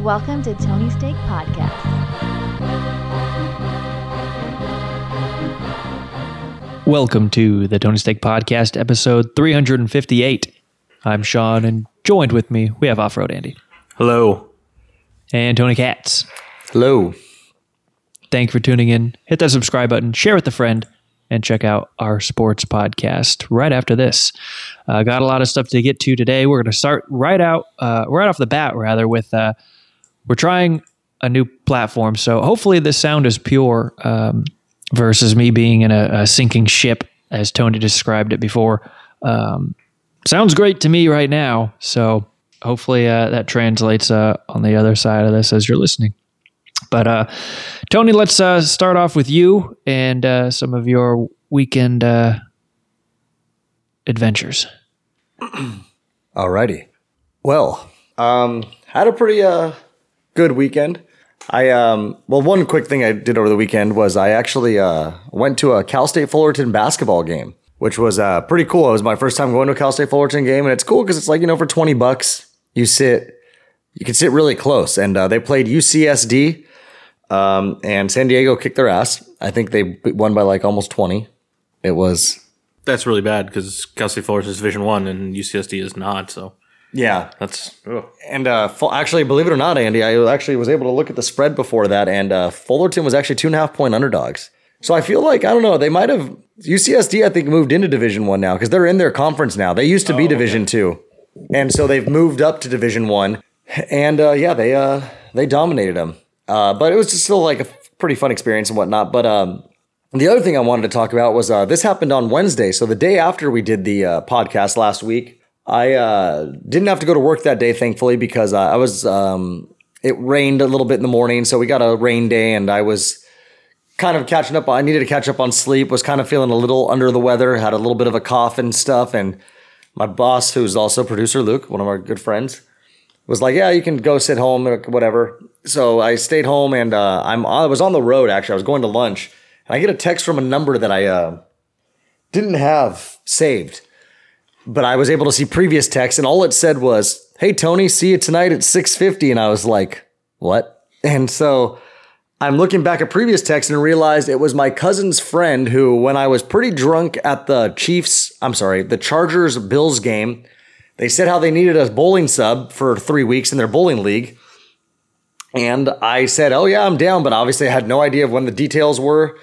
Welcome to Tony Steak Podcast. Welcome to the Tony Steak Podcast, episode 358. I'm Sean, and joined with me, we have Off Road Andy Hello. and Tony Katz. Hello. Thank you for tuning in. Hit that subscribe button, share with a friend, and check out our sports podcast right after this. Uh, got a lot of stuff to get to today. We're going to start right out, uh, right off the bat, rather, with uh, we're trying a new platform. So hopefully this sound is pure um, versus me being in a, a sinking ship, as Tony described it before. Um, sounds great to me right now. So hopefully uh, that translates uh, on the other side of this as you're listening. But uh, Tony, let's uh, start off with you and uh, some of your weekend uh, adventures. Alrighty. Well, um, had a pretty uh good weekend. I um well one quick thing I did over the weekend was I actually uh went to a Cal State Fullerton basketball game, which was uh pretty cool. It was my first time going to a Cal State Fullerton game and it's cool because it's like, you know, for 20 bucks, you sit you can sit really close and uh, they played UCSD um and San Diego kicked their ass. I think they won by like almost 20. It was That's really bad because Cal State Fullerton is Division One and UCSD is not. So yeah, that's ugh. And uh, Fu- actually, believe it or not, Andy, I actually was able to look at the spread before that, and uh, Fullerton was actually two and a half point underdogs. So I feel like I don't know. They might have UCSD. I think moved into Division One now because they're in their conference now. They used to be Division Two, and so they've moved up to Division One. And uh, yeah, they uh, they dominated them. Uh, but it was just still like a pretty fun experience and whatnot. But um, the other thing I wanted to talk about was uh, this happened on Wednesday. So the day after we did the uh, podcast last week, I uh, didn't have to go to work that day, thankfully, because uh, I was. Um, it rained a little bit in the morning, so we got a rain day, and I was kind of catching up. I needed to catch up on sleep. Was kind of feeling a little under the weather. Had a little bit of a cough and stuff, and my boss, who's also producer Luke, one of our good friends, was like, "Yeah, you can go sit home or whatever." So I stayed home, and uh, I'm I was on the road. Actually, I was going to lunch, and I get a text from a number that I uh, didn't have saved but I was able to see previous texts, and all it said was, "Hey Tony, see you tonight at 6.50. And I was like, "What?" And so I'm looking back at previous texts and realized it was my cousin's friend who, when I was pretty drunk at the Chiefs, I'm sorry, the Chargers Bills game, they said how they needed a bowling sub for three weeks in their bowling league. And I said, "Oh yeah, I'm down," but obviously I had no idea of when the details were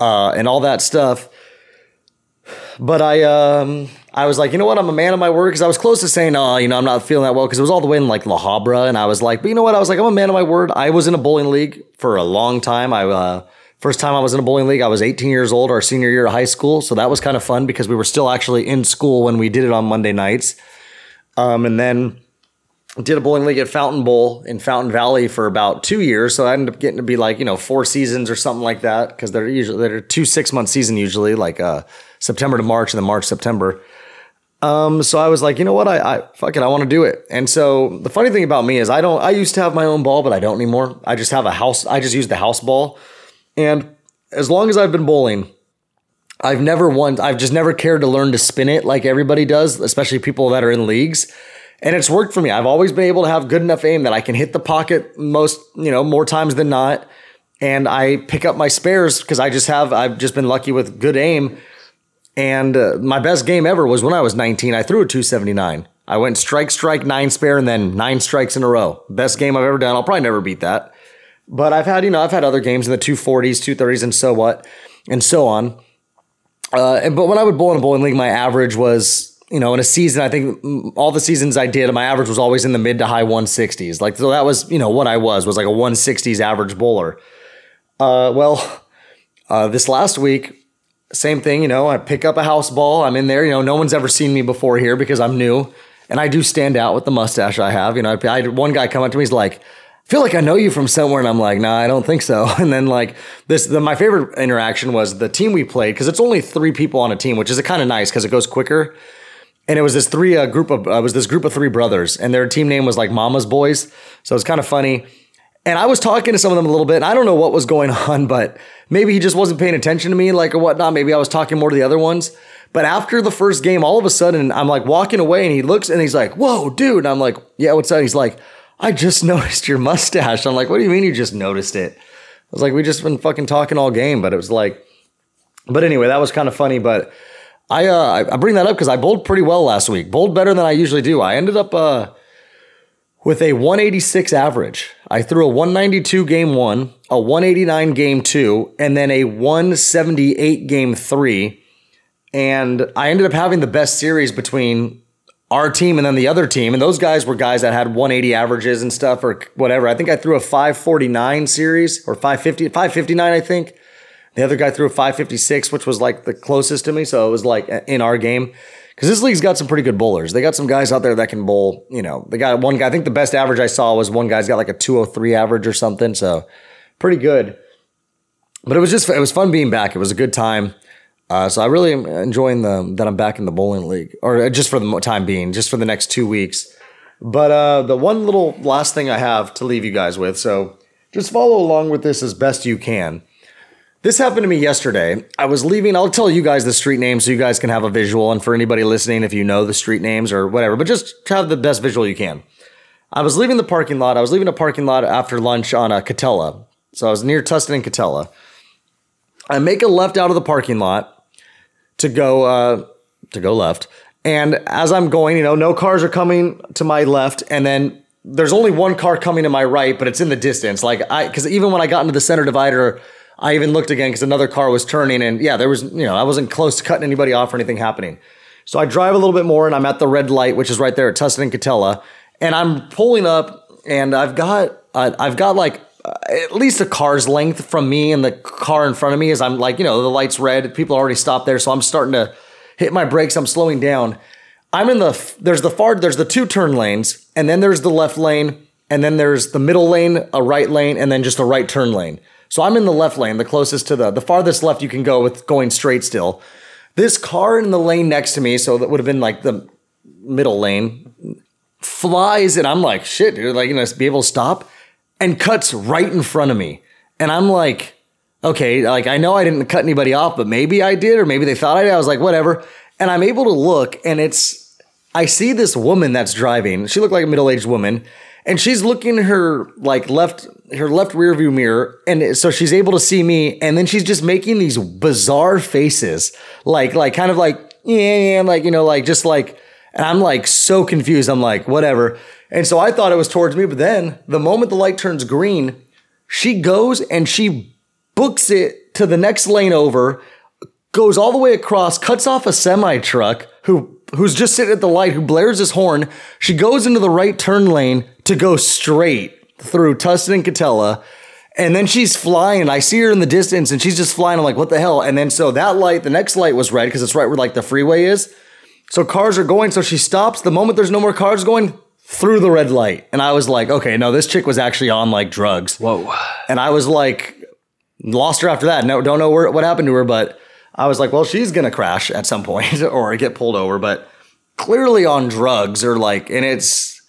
uh, and all that stuff. But I, um, I was like, you know what? I'm a man of my word because I was close to saying, oh, you know, I'm not feeling that well because it was all the way in like La Habra, and I was like, but you know what? I was like, I'm a man of my word. I was in a bowling league for a long time. I uh, first time I was in a bowling league, I was 18 years old, our senior year of high school, so that was kind of fun because we were still actually in school when we did it on Monday nights. Um, and then did a bowling league at Fountain Bowl in Fountain Valley for about two years. So I ended up getting to be like, you know, four seasons or something like that. Cause they're usually, they're two six month season usually, like uh, September to March and then March, September. Um, so I was like, you know what? I, I fuck it. I want to do it. And so the funny thing about me is I don't, I used to have my own ball, but I don't anymore. I just have a house. I just use the house ball. And as long as I've been bowling, I've never once, I've just never cared to learn to spin it like everybody does, especially people that are in leagues. And it's worked for me. I've always been able to have good enough aim that I can hit the pocket most, you know, more times than not. And I pick up my spares because I just have, I've just been lucky with good aim. And uh, my best game ever was when I was 19. I threw a 279. I went strike, strike, nine spare, and then nine strikes in a row. Best game I've ever done. I'll probably never beat that. But I've had, you know, I've had other games in the 240s, 230s, and so what, and so on. Uh, and, but when I would bowl in a bowling league, my average was you know, in a season, I think mm, all the seasons I did, my average was always in the mid to high 160s. Like, so that was, you know, what I was, was like a 160s average bowler. Uh, well, uh, this last week, same thing, you know, I pick up a house ball. I'm in there, you know, no one's ever seen me before here because I'm new. And I do stand out with the mustache I have. You know, I, I had one guy come up to me, he's like, I feel like I know you from somewhere. And I'm like, nah, I don't think so. And then like this, the, my favorite interaction was the team we played because it's only three people on a team, which is kind of nice because it goes quicker and it was this three uh, group of uh, was this group of three brothers, and their team name was like Mama's Boys. So it's kind of funny. And I was talking to some of them a little bit, and I don't know what was going on, but maybe he just wasn't paying attention to me, like or whatnot. Maybe I was talking more to the other ones. But after the first game, all of a sudden, I'm like walking away, and he looks and he's like, "Whoa, dude!" And I'm like, "Yeah, what's up?" He's like, I just noticed your mustache. I'm like, what do you mean you just noticed it? I was like, we just been fucking talking all game, but it was like, but anyway, that was kind of funny. But I uh, I bring that up because I bowled pretty well last week. Bowled better than I usually do. I ended up uh, with a 186 average. I threw a 192 game one, a 189 game two, and then a 178 game three. And I ended up having the best series between our team and then the other team. And those guys were guys that had 180 averages and stuff or whatever. I think I threw a 549 series or 550, 559, I think. The other guy threw a 556, which was like the closest to me. So it was like in our game. Because this league's got some pretty good bowlers. They got some guys out there that can bowl. You know, they got one guy. I think the best average I saw was one guy's got like a 203 average or something. So pretty good. But it was just, it was fun being back. It was a good time. Uh, so I really am enjoying the that I'm back in the bowling league, or just for the time being, just for the next two weeks. But uh, the one little last thing I have to leave you guys with, so just follow along with this as best you can. This happened to me yesterday. I was leaving. I'll tell you guys the street names so you guys can have a visual, and for anybody listening, if you know the street names or whatever, but just have the best visual you can. I was leaving the parking lot. I was leaving a parking lot after lunch on a Katella. So I was near Tustin and Katella. I make a left out of the parking lot to go uh, to go left. And as I'm going, you know, no cars are coming to my left, and then there's only one car coming to my right, but it's in the distance. Like I, because even when I got into the center divider, I even looked again because another car was turning, and yeah, there was, you know, I wasn't close to cutting anybody off or anything happening. So I drive a little bit more, and I'm at the red light, which is right there at Tustin and Katella, and I'm pulling up, and I've got, uh, I've got like uh, at least a car's length from me and the car in front of me as I'm like, you know, the light's red. People already stopped there. So I'm starting to hit my brakes. I'm slowing down. I'm in the, there's the far, there's the two turn lanes, and then there's the left lane, and then there's the middle lane, a right lane, and then just a right turn lane. So I'm in the left lane, the closest to the, the farthest left you can go with going straight still. This car in the lane next to me, so that would have been like the middle lane, flies, and I'm like, shit, dude, like, you know, be able to stop and cuts right in front of me. And I'm like, okay, like I know I didn't cut anybody off, but maybe I did, or maybe they thought I did. I was like, whatever. And I'm able to look, and it's, I see this woman that's driving. She looked like a middle aged woman, and she's looking her like left, her left rear view mirror. And so she's able to see me, and then she's just making these bizarre faces, like, like kind of like, yeah, like, you know, like just like, and I'm like so confused. I'm like, whatever. And so I thought it was towards me, but then the moment the light turns green, she goes and she books it to the next lane over, goes all the way across, cuts off a semi truck who who's just sitting at the light, who blares his horn. She goes into the right turn lane to go straight through Tustin and Katella. And then she's flying. I see her in the distance and she's just flying. I'm like, what the hell? And then so that light, the next light was red because it's right where like the freeway is. So cars are going. So she stops. The moment there's no more cars going, through the red light. And I was like, okay, no, this chick was actually on like drugs. Whoa. And I was like, lost her after that. No, don't know where, what happened to her, but I was like, well, she's going to crash at some point or get pulled over, but clearly on drugs or like, and it's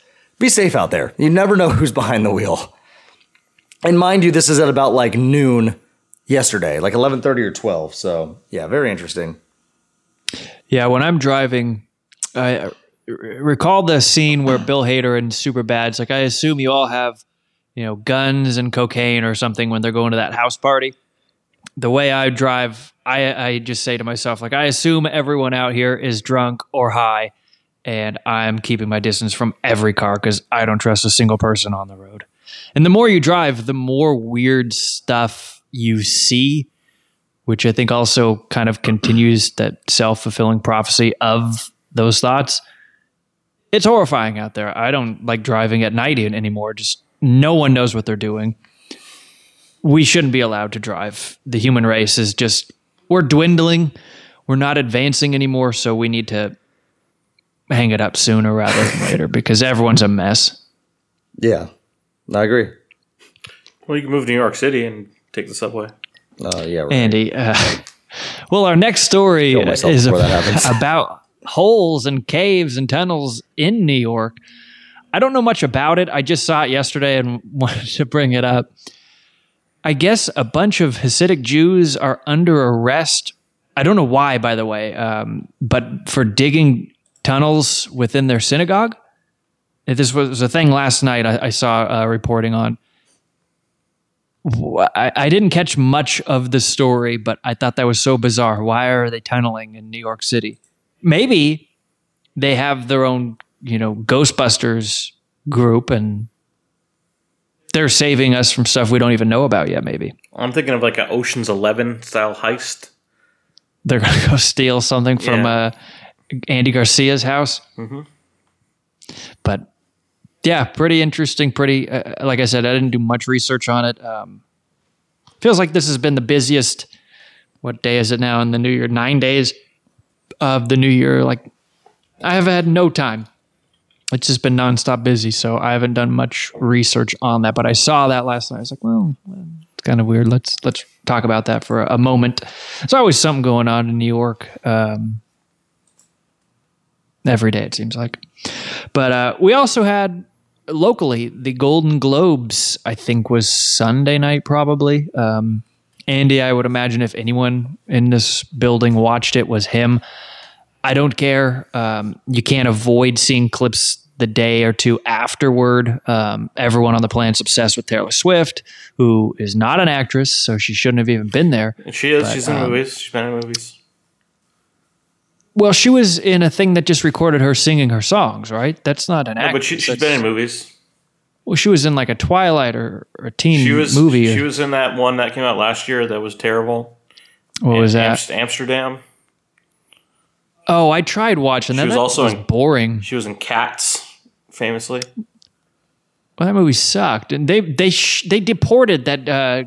be safe out there. You never know who's behind the wheel. And mind you, this is at about like noon yesterday, like 11:30 or 12. So, yeah, very interesting. Yeah, when I'm driving, I uh, recall the scene where Bill Hader and Super Superbad's like I assume you all have, you know, guns and cocaine or something when they're going to that house party. The way I drive, I I just say to myself like I assume everyone out here is drunk or high, and I'm keeping my distance from every car because I don't trust a single person on the road. And the more you drive, the more weird stuff you see, which I think also kind of continues that self fulfilling prophecy of those thoughts it's horrifying out there. I don't like driving at night anymore. Just no one knows what they're doing. We shouldn't be allowed to drive. The human race is just we're dwindling. We're not advancing anymore, so we need to hang it up sooner rather than later because everyone's a mess. Yeah, I agree. Well, you can move to New York City and take the subway. Uh, yeah, right. Andy. Uh, well, our next story is about holes and caves and tunnels in New York. I don't know much about it. I just saw it yesterday and wanted to bring it up. I guess a bunch of Hasidic Jews are under arrest. I don't know why, by the way, um, but for digging tunnels within their synagogue. this was a thing last night. I, I saw uh, reporting on. I, I didn't catch much of the story, but I thought that was so bizarre. Why are they tunneling in New York City? Maybe they have their own, you know, Ghostbusters group, and they're saving us from stuff we don't even know about yet. Maybe I'm thinking of like an Ocean's Eleven style heist. they're gonna go steal something from Yeah. uh, Andy Garcia's house. But yeah, pretty interesting. Pretty, uh, like I said, I didn't do much research on it. Um, feels like this has been the busiest. What day is it now in the new year? Nine days of the new year. Like I have had no time. It's just been nonstop busy, so I haven't done much research on that. But I saw that last night. I was like, well, it's kind of weird. Let's let's talk about that for a, a moment. There's always something going on in New York. Um, every day it seems like. But uh, we also had locally the Golden Globes. I think was Sunday night probably. Um, Andy, I would imagine if anyone in this building watched it was him. I don't care. Um, you can't avoid seeing clips the day or two afterward. Um, everyone on the planet's obsessed with Taylor Swift, who is not an actress, so she shouldn't have even been there. She is. But, she's in um, movies. She's been in movies. Well, she was in a thing that just recorded her singing her songs, right? That's not an No, actress. but she, she's That's- been in movies. Well, she was in like a Twilight or, or a teen She was movie. She was in that one that came out last year that was terrible. what was that? Amst- Amsterdam. oh, I tried watching that. She was That also was in- boring. She was in Cats, famously. Well, that movie sucked, and they they sh- they deported that. Uh,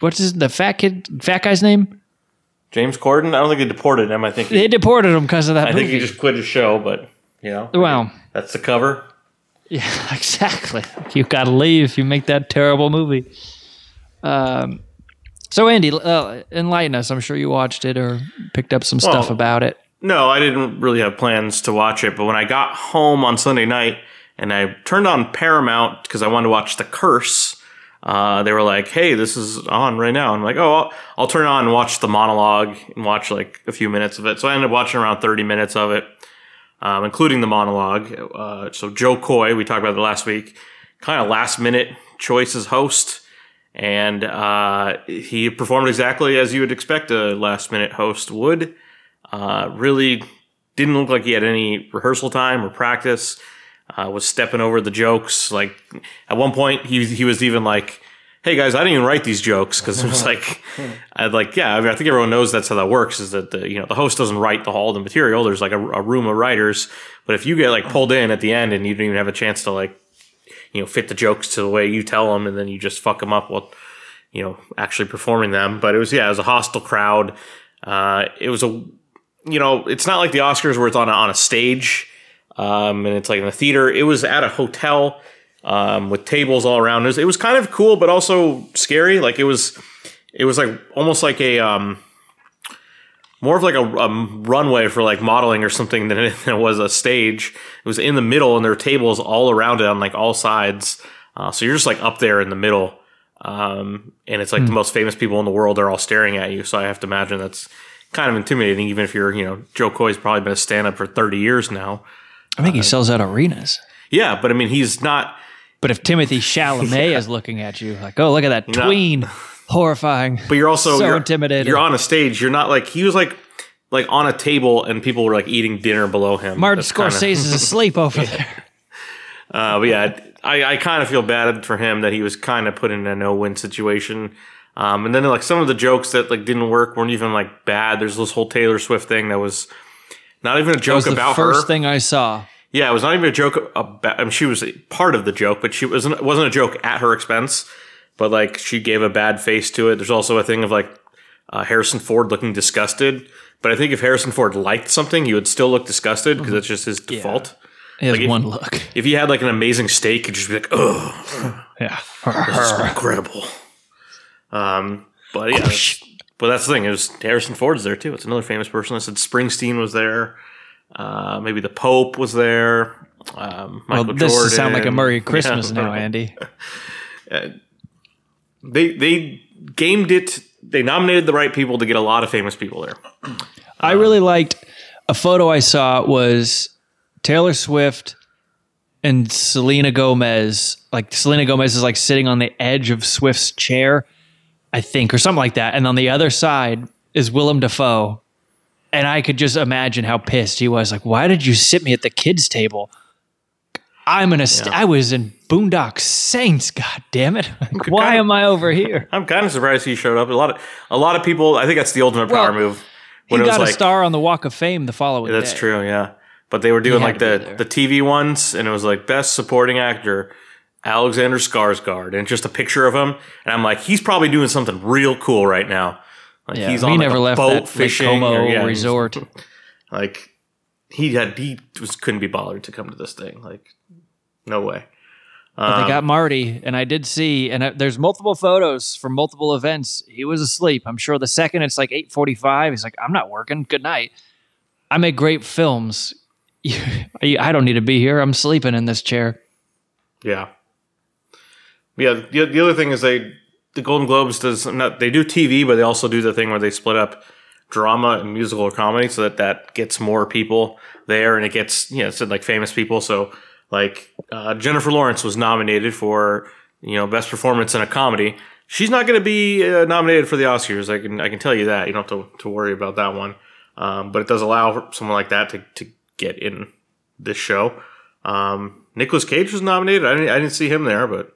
what's his, the fat kid, fat guy's name? James Corden. I don't think they deported him. I think he, They deported him because of that I movie. think he just quit his show. But you know, well, that's the cover. yeah, exactly. You've got to leave if you make that terrible movie. Um, so Andy, uh, enlighten us. I'm sure you watched it or picked up some stuff Well, about it. No, I didn't really have plans to watch it, but when I got home on Sunday night and I turned on Paramount because I wanted to watch The Curse, uh, they were like, "Hey, this is on right now." I'm like, "Oh, I'll, I'll turn it on and watch the monologue and watch like a few minutes of it." So I ended up watching around 30 minutes of it, um, including the monologue. Uh, so Jo Koy, we talked about it last week, kind of last minute choice as host. And uh, he performed exactly as you would expect a last minute host would. Uh, really didn't look like he had any rehearsal time or practice. Uh, was stepping over the jokes. Like at one point, he he was even like, "Hey guys, I didn't even write these jokes because it was like, I'd like, yeah, I, mean, I think everyone knows that's how that works. Is that the you know the host doesn't write the all the material. There's like a, a room of writers, but if you get like pulled in at the end and you don't even have a chance to like, you know, fit the jokes to the way you tell them, and then you just fuck them up while you know actually performing them. But it was yeah, it was a hostile crowd. Uh, it was a you know, it's not like the Oscars where it's on a, on a stage um, and it's like in a theater. It was at a hotel um, with tables all around. It was, it was kind of cool, but also scary. Like it was, it was like almost like a um, more of like a, a runway for like modeling or something than it, than it was a stage. It was in the middle, and there were tables all around it on like all sides. Uh, so you're just like up there in the middle. Um, and it's like the most famous people in the world are all staring at you. So I have to imagine that's kind of intimidating, even if you're, you know, Jo Koy's probably been a stand up for 30 years now. I think he sells out arenas. Yeah, but I mean, he's not. But if Timothée Chalamet is looking at you like, oh, look at that tween, horrifying. But you're also So you're, intimidated. You're on a stage. You're not like he was like like on a table and people were like eating dinner below him. Martin That's kinda- Scorsese is asleep over there. Uh, but yeah, I, I kind of feel bad for him that he was kind of put in a no win situation. Um, and then like some of the jokes that like didn't work weren't even like bad. There's this whole Taylor Swift thing that was not even a That joke was the about first her. thing I saw. Yeah, it was not even a joke about. I mean, she was part of the joke, but she wasn't. Wasn't a joke at her expense. But like, she gave a bad face to it. There's also a thing of like uh, Harrison Ford looking disgusted. But I think if Harrison Ford liked something, he would still look disgusted because it's just his default. He has Like if- one look. If he had like an amazing steak, he'd just be like, "Oh, Yeah. this is incredible." Um, but yeah, that's- but that's the thing. It was Harrison Ford's there too. It's another famous person. I said Springsteen was there. Uh, maybe the Pope was there. Um, Well, this Jordan. sounds like a Merry Christmas Yeah. now, Andy. They they gamed it. They nominated the right people to get a lot of famous people there. I really liked a photo I saw was Taylor Swift and Selena Gomez. Like Selena Gomez is like sitting on the edge of Swift's chair, I think, or something like that. And on the other side is Willem Dafoe. And I could just imagine how pissed he was. Like, why did you sit me at the kids' table? I'm in a. St- I was in Boondock Saints. God damn it! Like, why kinda- am I over here? I'm kind of surprised he showed up. A lot of a lot of people. I think that's the ultimate power Well, move. He When was got a like, star on the Walk of Fame the following That's day. true, yeah. But they were doing like the the TV ones, and it was like best supporting actor Alexander Skarsgård, and just a picture of him. And I'm like, he's probably doing something real cool right now. Like Yeah, he's he on like, never left boat that fishing. Como or, yeah, resort. Like he had he was couldn't be bothered to come to this thing. Like no way. But Um, they got Marty, and I did see, and uh, there's multiple photos from multiple events. He was asleep. I'm sure the second it's like 8:45, he's like, "I'm not working. Good night." I make great films. I don't need to be here. I'm sleeping in this chair. Yeah. Yeah. The, the other thing is they the Golden Globes does not they do TV, but they also do the thing where they split up drama and musical or comedy, so that that gets more people there, and it gets you know said like famous people. So like uh, Jennifer Lawrence was nominated for you know best performance in a comedy. She's not going to be uh, nominated for the Oscars. I can I can tell you that. You don't have to, to worry about that one. Um, but it does allow someone like that to, to get in this show. Um, Nicolas Cage was nominated. I didn't, I didn't see him there, but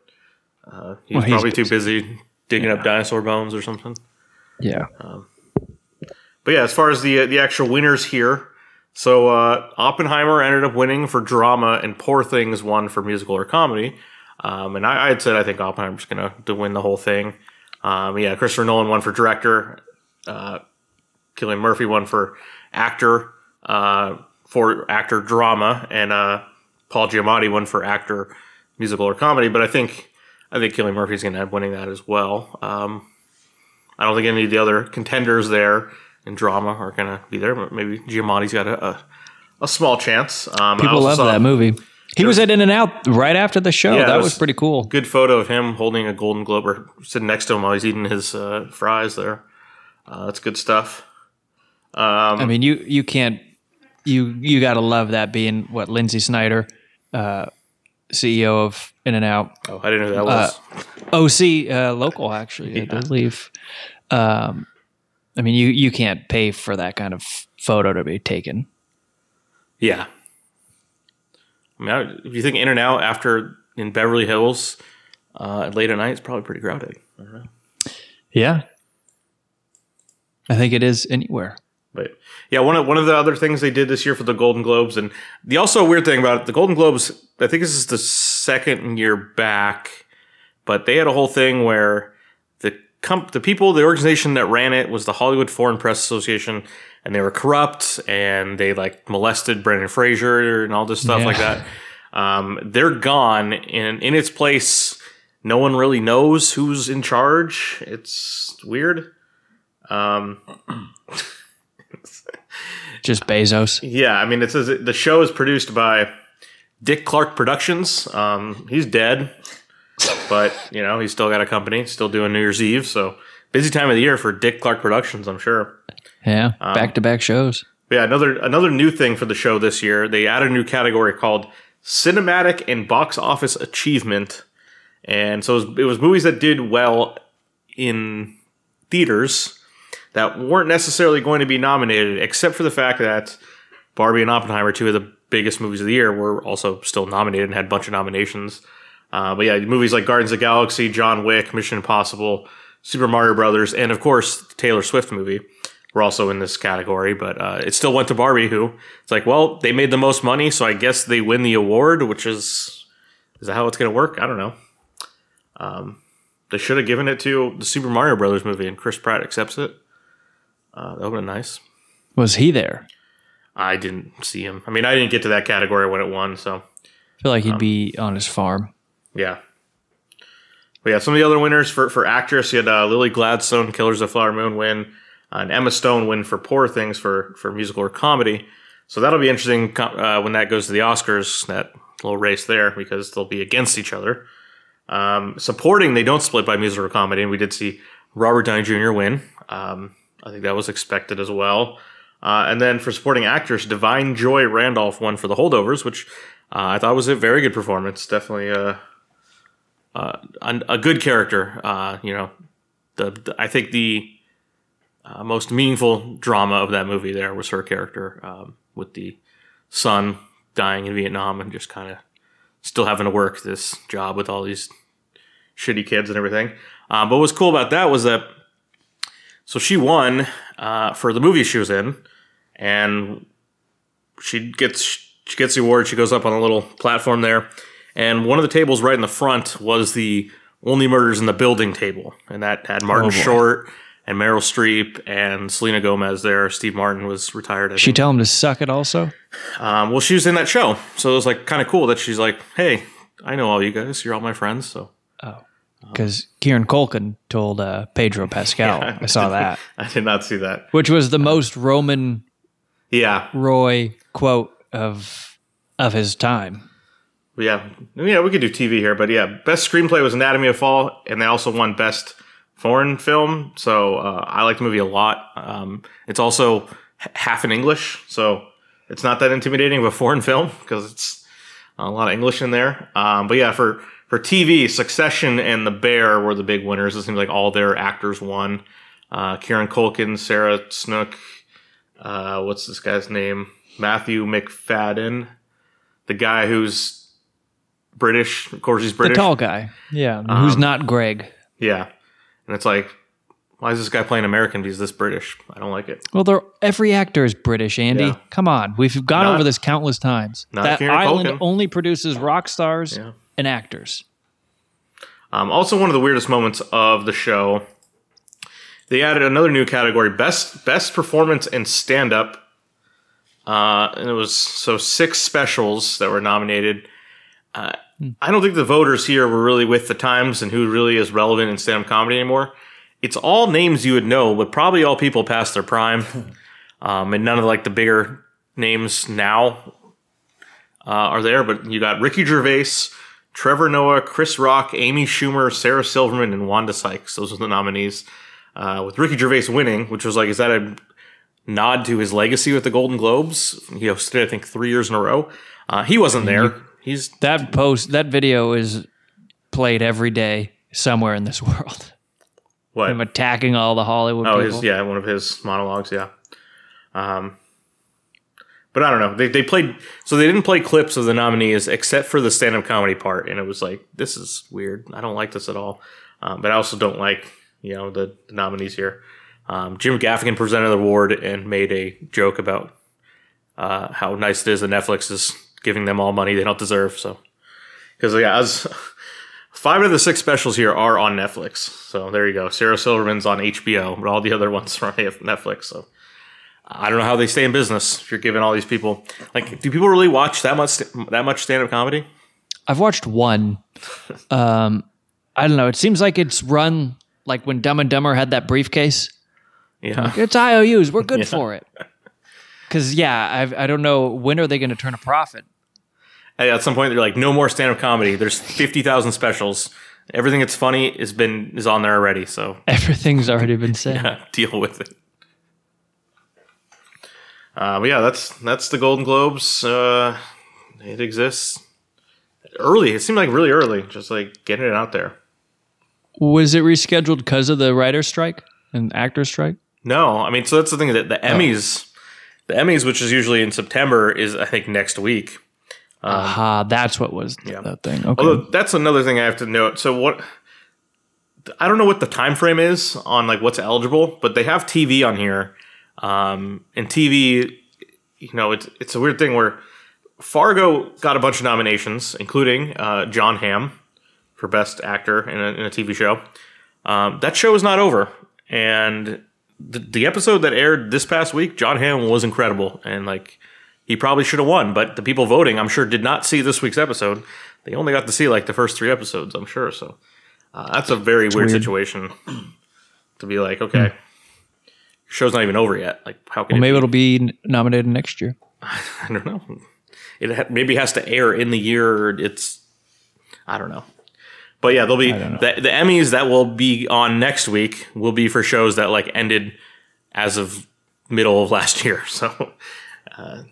uh, he's Well, he's probably too busy digging up dinosaur bones or something. Yeah. But yeah, as far as the the actual winners here, so uh, Oppenheimer ended up winning for drama, and Poor Things won for musical or comedy. Um, and I, I had said I think Oppenheimer's going to to win the whole thing. Um, yeah, Christopher Nolan won for director. Uh, Cillian Murphy won for actor uh, for actor drama, and uh, Paul Giamatti won for actor musical or comedy. But I think I think Cillian Murphy's going to end up winning that as well. Um, I don't think any of the other contenders there in drama are going to be there. But maybe Giamatti's got a, a, a small chance. Um, People love that movie. He was at In and Out right after the show. Yeah, that was, was- pretty cool. Good photo of him holding a Golden Globe or sitting next to him while he's eating his uh, fries there. Uh, that's good stuff. Um, I mean, you you can't you you got to love that being what Lynsi Snyder, uh, CEO of In and Out, oh, I didn't know that was. OC uh, local actually, I believe. Um, I mean, you you can't pay for that kind of photo to be taken. Yeah. I mean, I- if you think in and out after in Beverly Hills uh, late at night, it's probably pretty crowded. Yeah, I think it is anywhere. Yeah, one of one of the other things they did this year for the Golden Globes, and the also weird thing about it, the Golden Globes, I think this is the second year back, but they had a whole thing where the comp- the people, the organization that ran it was the Hollywood Foreign Press Association, and they were corrupt and they like molested Brendan Fraser and all this stuff Yeah. like that. Um, they're gone, and in its place, no one really knows who's in charge. It's weird. Um, Just Bezos. Yeah, I mean, it says the show is produced by Dick Clark Productions. Um, he's dead, but you know he's still got a company, still doing New Year's Eve. So busy time of the year for Dick Clark Productions, I'm sure. Yeah, back to back shows. Yeah, another another new thing for the show this year. They added a new category called Cinematic and Box Office Achievement, and so it was, it was movies that did well in theaters that weren't necessarily going to be nominated, except for the fact that Barbie and Oppenheimer, two of the biggest movies of the year, were also still nominated and had a bunch of nominations. Uh, but yeah, movies like Guardians of Galaxy, John Wick, Mission Impossible, Super Mario Brothers, and of course the Taylor Swift movie were also in this category. But uh, it still went to Barbie, who it's like, well, they made the most money, so I guess they win the award, which is is that how it's going to work? I don't know. Um, they should have given it to the Super Mario Brothers movie, and Chris Pratt accepts it. Uh, that would have been nice. Was he there? I didn't see him. I mean, I didn't get to that category when it won, so I feel like he'd Um, be on his farm. yeah. But yeah, some of the other winners for for actress, you had uh, Lily Gladstone, Killers of the Flower Moon win, uh, and Emma Stone win for Poor Things for for musical or comedy. So that'll be interesting uh, when that goes to the Oscars. That little race there because they'll be against each other. Um, supporting, they don't split by musical or comedy, and we did see Robert Downey Jr. win. Um, I think that was expected as well. Uh, and then for supporting actress, Da'Vine Joy Randolph won for The Holdovers, which uh, I thought was a very good performance. Definitely a a, a good character. Uh, you know, the, the I think the uh, most meaningful drama of that movie there was her character um, with the son dying in Vietnam and just kind of still having to work this job with all these shitty kids and everything. But what's cool about that was that so she won uh, for the movie she was in, and she gets she gets the award. She goes up on a little platform there, and one of the tables right in the front was the only murders in the building table, and that had Martin Oh. Short and Meryl Streep and Selena Gomez there. Steve Martin was retired. I She think. tell him to suck it also? Um, well, she was in that show, so it was like kind of cool that she's like, "Hey, I know all you guys. You're all my friends." So Because Kieran Culkin told uh, Pedro Pascal. Yeah. I saw that. I did not see that. Which was the most Roman Yeah, Roy quote of of his time. yeah, yeah. We could do TV here, but yeah, best screenplay was Anatomy of Fall, and they also won best foreign film. So uh, I like the movie a lot. Um, it's also h- half in English, so it's not that intimidating of a foreign film because it's a lot of English in there. Um, but yeah, for for TV, Succession and The Bear were the big winners. It seems like all their actors won. Uh, Kieran Culkin, Sarah Snook, uh, what's this guy's name? Matthew Macfadyen, the guy who's British. Of course, he's British. The tall guy. Yeah. Um, who's not Greg. Yeah, and it's like, why is this guy playing American? if He's this British. I don't like it. Well, they're, every actor is British, Andy. Yeah. Come on. We've gone Not- over this countless times. not that Kieran island Culkin. only produces rock stars Yeah. And actors. Um, also, one of the weirdest moments of the show, they added another new category: best best performance in stand up. Uh, and it was so six specials that were nominated. Uh, I don't think the voters here were really with the times and who really is relevant in stand up comedy anymore. It's all names you would know, but probably all people past their prime, um, and none of like the bigger names now uh, are there. But you got Ricky Gervais, Trevor Noah, Chris Rock, Amy Schumer, Sarah Silverman, and Wanda Sykes. Those are the nominees. Uh, with Ricky Gervais winning, which was like, is that a nod to his legacy with the Golden Globes? He hosted, I think, three years in a row. Uh, he wasn't there. He's That post, that video is played every day somewhere in this world. what? Him attacking all the Hollywood Oh, people. his yeah, one of his monologues. Yeah. Um, but I don't know. They they played so they didn't play clips of the nominees except for the stand up comedy part, and it was like this is weird. I don't like this at all. Um, but I also don't like you know the, the nominees here. Um, Jim Gaffigan presented the award and made a joke about uh, how nice it is that Netflix is giving them all money they don't deserve. So because yeah, as Five of the six specials here are on Netflix. So there you go. Sarah Silverman's on HBO, but all the other ones are on Netflix. So I don't know how they stay in business if you're giving all these people like do people really watch that much that much stand up comedy? I've watched one. Um, I don't know. It seems like it's run like when Dumb and Dumber had that briefcase. Yeah. It's IOUs. We're good for it. Because yeah, I've, I don't know when are they going to turn a profit. At some point they're like, no more stand up comedy. There's fifty thousand specials. Everything that's funny has been is on there already. So Everything's already been said. yeah, deal with it. Uh, but yeah, that's that's the Golden Globes. Uh, it exists early. It seemed like really early, just like getting it out there. Was it rescheduled because of the writer's strike and actor's strike? No, I mean, so that's the thing that the Emmys, the Emmys, which is usually in September, is I think next week. Aha, that's what was yeah. that thing. Okay. Although that's another thing I have to note. So what? I don't know what the time frame is on like what's eligible, but they have TV on here, um, and TV, you know, it's it's a weird thing where Fargo got a bunch of nominations, including uh, Jon Hamm for best actor in a, in a TV show. Um, that show is not over, and the, the episode that aired this past week, Jon Hamm was incredible, and like he probably should have won, but the people voting, I'm sure, did not see this week's episode. They only got to see like the first three episodes, I'm sure. So uh, that's a very weird, weird. situation to be like, okay, your show's not even over yet. Like, how can well, it maybe be? it'll be nominated next year. I don't know. It ha- maybe has to air in the year it's. I don't know. But yeah, there'll be the, the Emmys that will be on next week will be for shows that like ended as of middle of last year. So uh,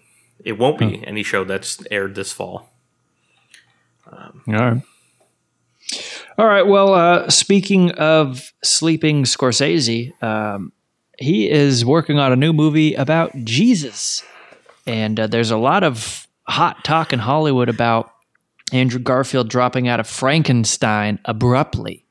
it won't be any show that's aired this fall. All right. All right. Well, uh, speaking of sleeping Scorsese, um, he is working on a new movie about Jesus. And uh, there's a lot of hot talk in Hollywood about Andrew Garfield dropping out of Frankenstein abruptly.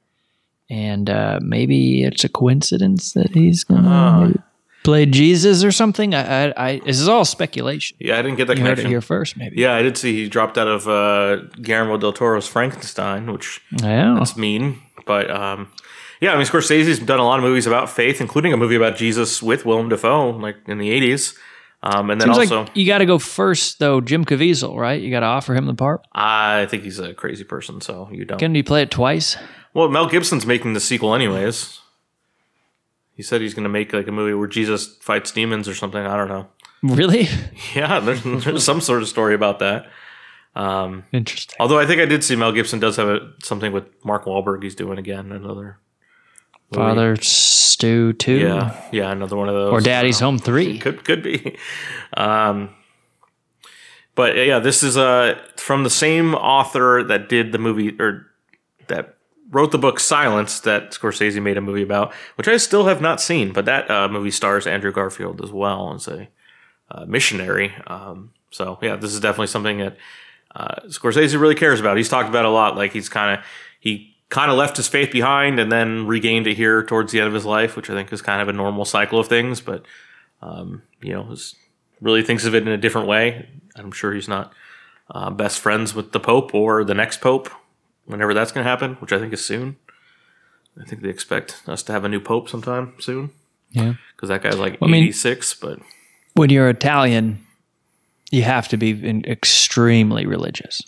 And uh, maybe it's a coincidence that he's going to play Jesus or something. I, I, I, this is all speculation. Yeah, I didn't get that You connection. here first, maybe. Yeah, I did see he dropped out of uh, Guillermo del Toro's Frankenstein, which Yeah. that's mean. But um, yeah, I mean, Scorsese's done a lot of movies about faith, including a movie about Jesus with Willem Dafoe, like in the '80s. Um, and then Seems also, like you got to go first, though. Jim Caviezel, right? You got to offer him the part. I think he's a crazy person, so you don't. Can he play it twice? well, Mel Gibson's making the sequel, anyways. He said he's going to make like a movie where Jesus fights demons or something. I don't know. Really Yeah, there's, there's some sort of story about that. Um, interesting. although I think I did see Mel Gibson does have a, something with Mark Wahlberg. He's doing again another. Father Stu two, Yeah, yeah, another one of those. or Daddy's Home three. Could could be. Um, but yeah, this is uh, from the same author that did the movie or that wrote the book Silence that Scorsese made a movie about, which I still have not seen. But that uh, movie stars Andrew Garfield as well as a uh, missionary. Um, so yeah, this is definitely something that uh, Scorsese really cares about. He's talked about a lot. Like he's kind of he kind of left his faith behind and then regained it here towards the end of his life, which I think is kind of a normal cycle of things. But um, you know, is, really thinks of it in a different way. I'm sure he's not uh, best friends with the Pope or the next Pope, whenever that's going to happen, which I think is soon. I think they expect us to have a new Pope sometime soon Yeah. because that guy's like I mean- 86. But When you're Italian, you have to be extremely religious.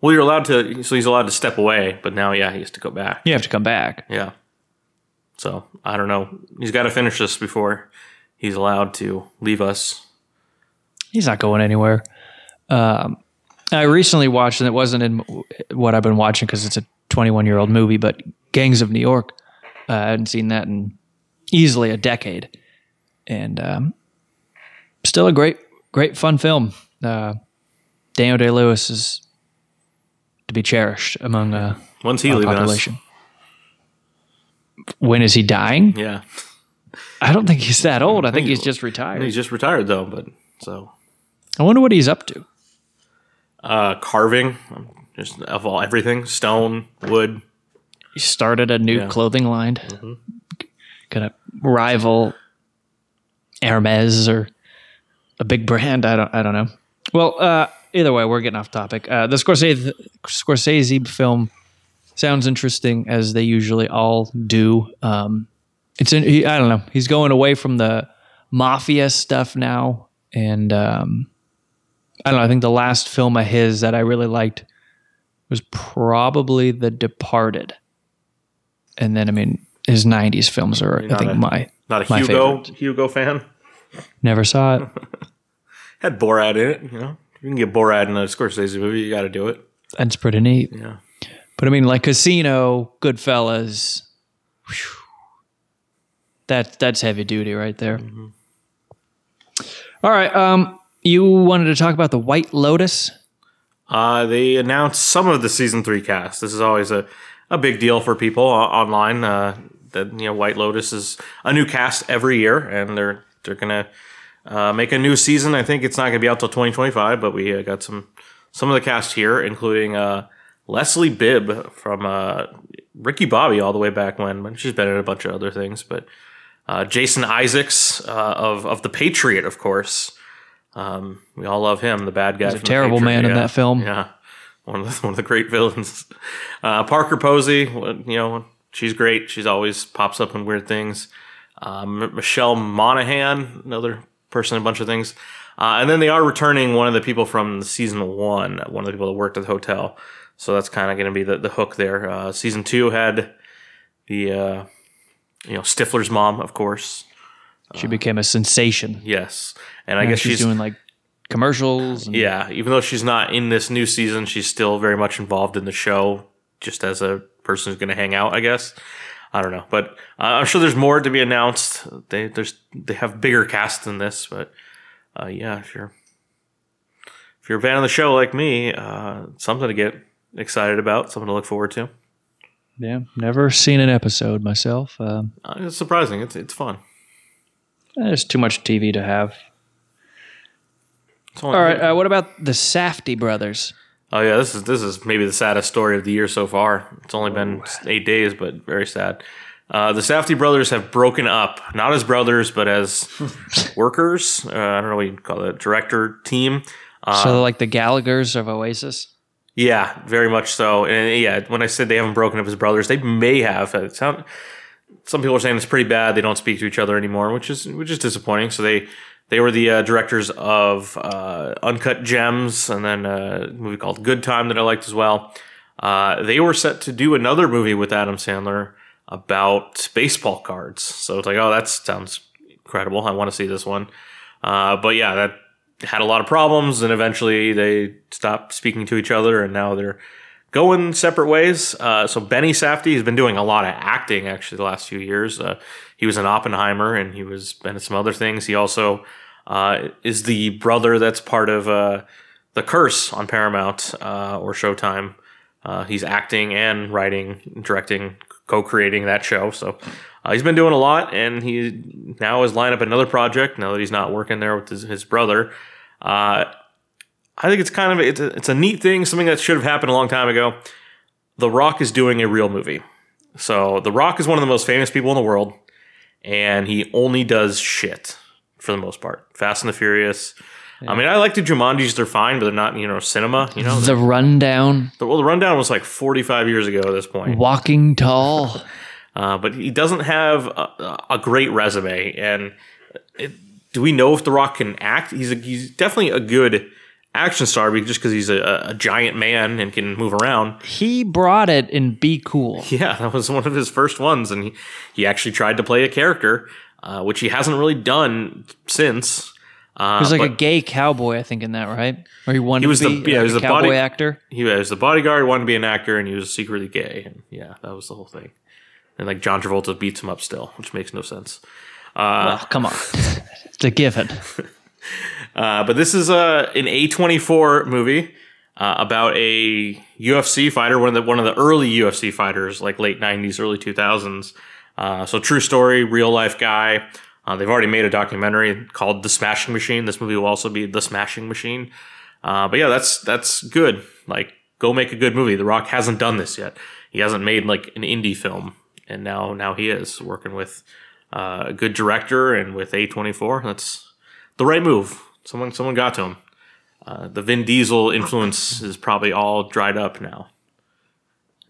Well, you're allowed to. So he's allowed to step away, but now, yeah, he has to go back. You have to come back. Yeah. So I don't know. He's got to finish this before he's allowed to leave us. He's not going anywhere. Um, I recently watched, and it wasn't in what I've been watching because it's a 21 year old movie, but Gangs of New York. Uh, I hadn't seen that in easily a decade, and um, still a great, great fun film. Uh, Daniel Day Lewis is to be cherished among uh, When's he our leaving population. When is he dying? Yeah. I don't think he's that old. I think he's- just retired. He's just retired though, but so I wonder what he's up to. uh, carving, just of all everything, stone, wood. He started a new Yeah. Mm-hmm. clothing line, gonna rival Hermes or a big brand. I don't. I don't know. Well, uh, either way, we're getting off topic. Uh, the Scorsese Scorsese film sounds interesting, as they usually all do. Um, it's in, he, I don't know. He's going away from the mafia stuff now, and um, I don't know. I think the last film of his that I really liked was probably The Departed. And then, I mean, his '90s films are, I think, a- my Not a My Hugo favorite. Hugo fan. never saw it. Had Borat in it. You know, you can get Borat in a Scorsese movie, you got to do it. That's pretty neat. Yeah. But I mean, like Casino, Goodfellas. whew, that that's heavy duty right there. All right. Um, you wanted to talk about the White Lotus. Uh, they announced some of the season three cast. This is always a, a big deal for people uh, online. Uh, that you know, White Lotus is a new cast every year, and they're they're gonna uh, make a new season. I think it's not gonna be out till 2025, but we uh, got some some of the cast here, including uh, Leslie Bibb from uh, Ricky Bobby all the way back when. She's been in a bunch of other things, but uh, Jason Isaacs uh, of of the Patriot, of course. Um, we all love him, the bad guy. He's a from terrible man in that film. Yeah, one of the, one of the great villains. Uh, Parker Posey, you know, she's great. She's always pops up in weird things. Um, Michelle Monaghan, another person a bunch of things. Uh, and then they are returning one of the people from season one, one of the people that worked at the hotel. So that's kind of going to be the, the hook there. Uh, season two had the, uh, you know, Stifler's mom, of course. She became a sensation. Yes. And I guess she's, she's, doing like commercials. And yeah, even though she's not in this new season, she's still very much involved in the show, just as a person who's going to hang out, I guess. I don't know, but uh, I'm sure there's more to be announced. They there's they have bigger cast than this, but uh, yeah, if you're if you're a fan of the show like me, uh, something to get excited about, something to look forward to. Yeah, never seen an episode myself. Um, it's surprising. It's it's fun. there's too much TV to have. All right, uh, what about the Safdie brothers? Oh yeah, this is this is maybe the saddest story of the year so far. It's only been eight days, but very sad. Uh, the Safdie brothers have broken up, not as brothers, but as workers. Uh, I don't know what you call it, director team. Uh, so like the Gallagher's of Oasis. Yeah, very much so. And yeah, when I said they haven't broken up as brothers, they may have. It sound, some people are saying it's pretty bad. They don't speak to each other anymore, which is which is disappointing. So they they were the uh, directors of uh, Uncut Gems and then a movie called Good Time that I liked as well. Uh, they were set to do another movie with Adam Sandler about baseball cards. So it's like, oh, that sounds incredible. I want to see this one. Uh, but yeah, that had a lot of problems, and eventually they stopped speaking to each other, and now they're going separate ways. Uh, so Benny Safdie has been doing a lot of acting actually the last few years. Uh, he was in Oppenheimer, and he was been in some other things. He also uh, is the brother that's part of uh, the Curse on Paramount uh, or Showtime. Uh, he's acting and writing, directing, co-creating that show. So uh, he's been doing a lot, and he now has lined up another project. Now that he's not working there with his, his brother, uh, I think it's kind of it's a, it's a neat thing, something that should have happened a long time ago. The Rock is doing a real movie. So The Rock is one of the most famous people in the world, and he only does shit for the most part. Fast and the Furious. I mean, I like the Jumanjis; they're fine, but they're not, you know, cinema. You know, The Rundown, well, the rundown was like 45 years ago at this point. Walking Tall. Uh, but he doesn't have a, a great resume. And it, do we know if The Rock can act? He's a, he's definitely a good action star, just because he's a, a giant man and can move around. He brought it in Be Cool. Yeah, that was one of his first ones, and he, he actually tried to play a character, uh, which he hasn't really done since. Uh, He was like a gay cowboy, I think, in that, right? Or he wanted He was to the- be yeah, like he was a the cowboy body- actor. he was the bodyguard, wanted to be an actor, and he was secretly gay. And yeah, that was the whole thing. And like John Travolta beats him up still, which makes no sense. well, come on. it's a given. Uh, but this is a an A24 movie uh, about a UFC fighter, one of the one of the early UFC fighters, like late 90s, early 2000s. Uh, so true story, real life guy. Uh, they've already made a documentary called The Smashing Machine. This movie will also be The Smashing Machine. Uh, but yeah, that's that's good. Like, go make a good movie. The Rock hasn't done this yet. He hasn't made like an indie film, and now now he is working with uh, a good director and with A24. That's the right move. Someone someone got to him. Uh, the Vin Diesel influence is probably all dried up now,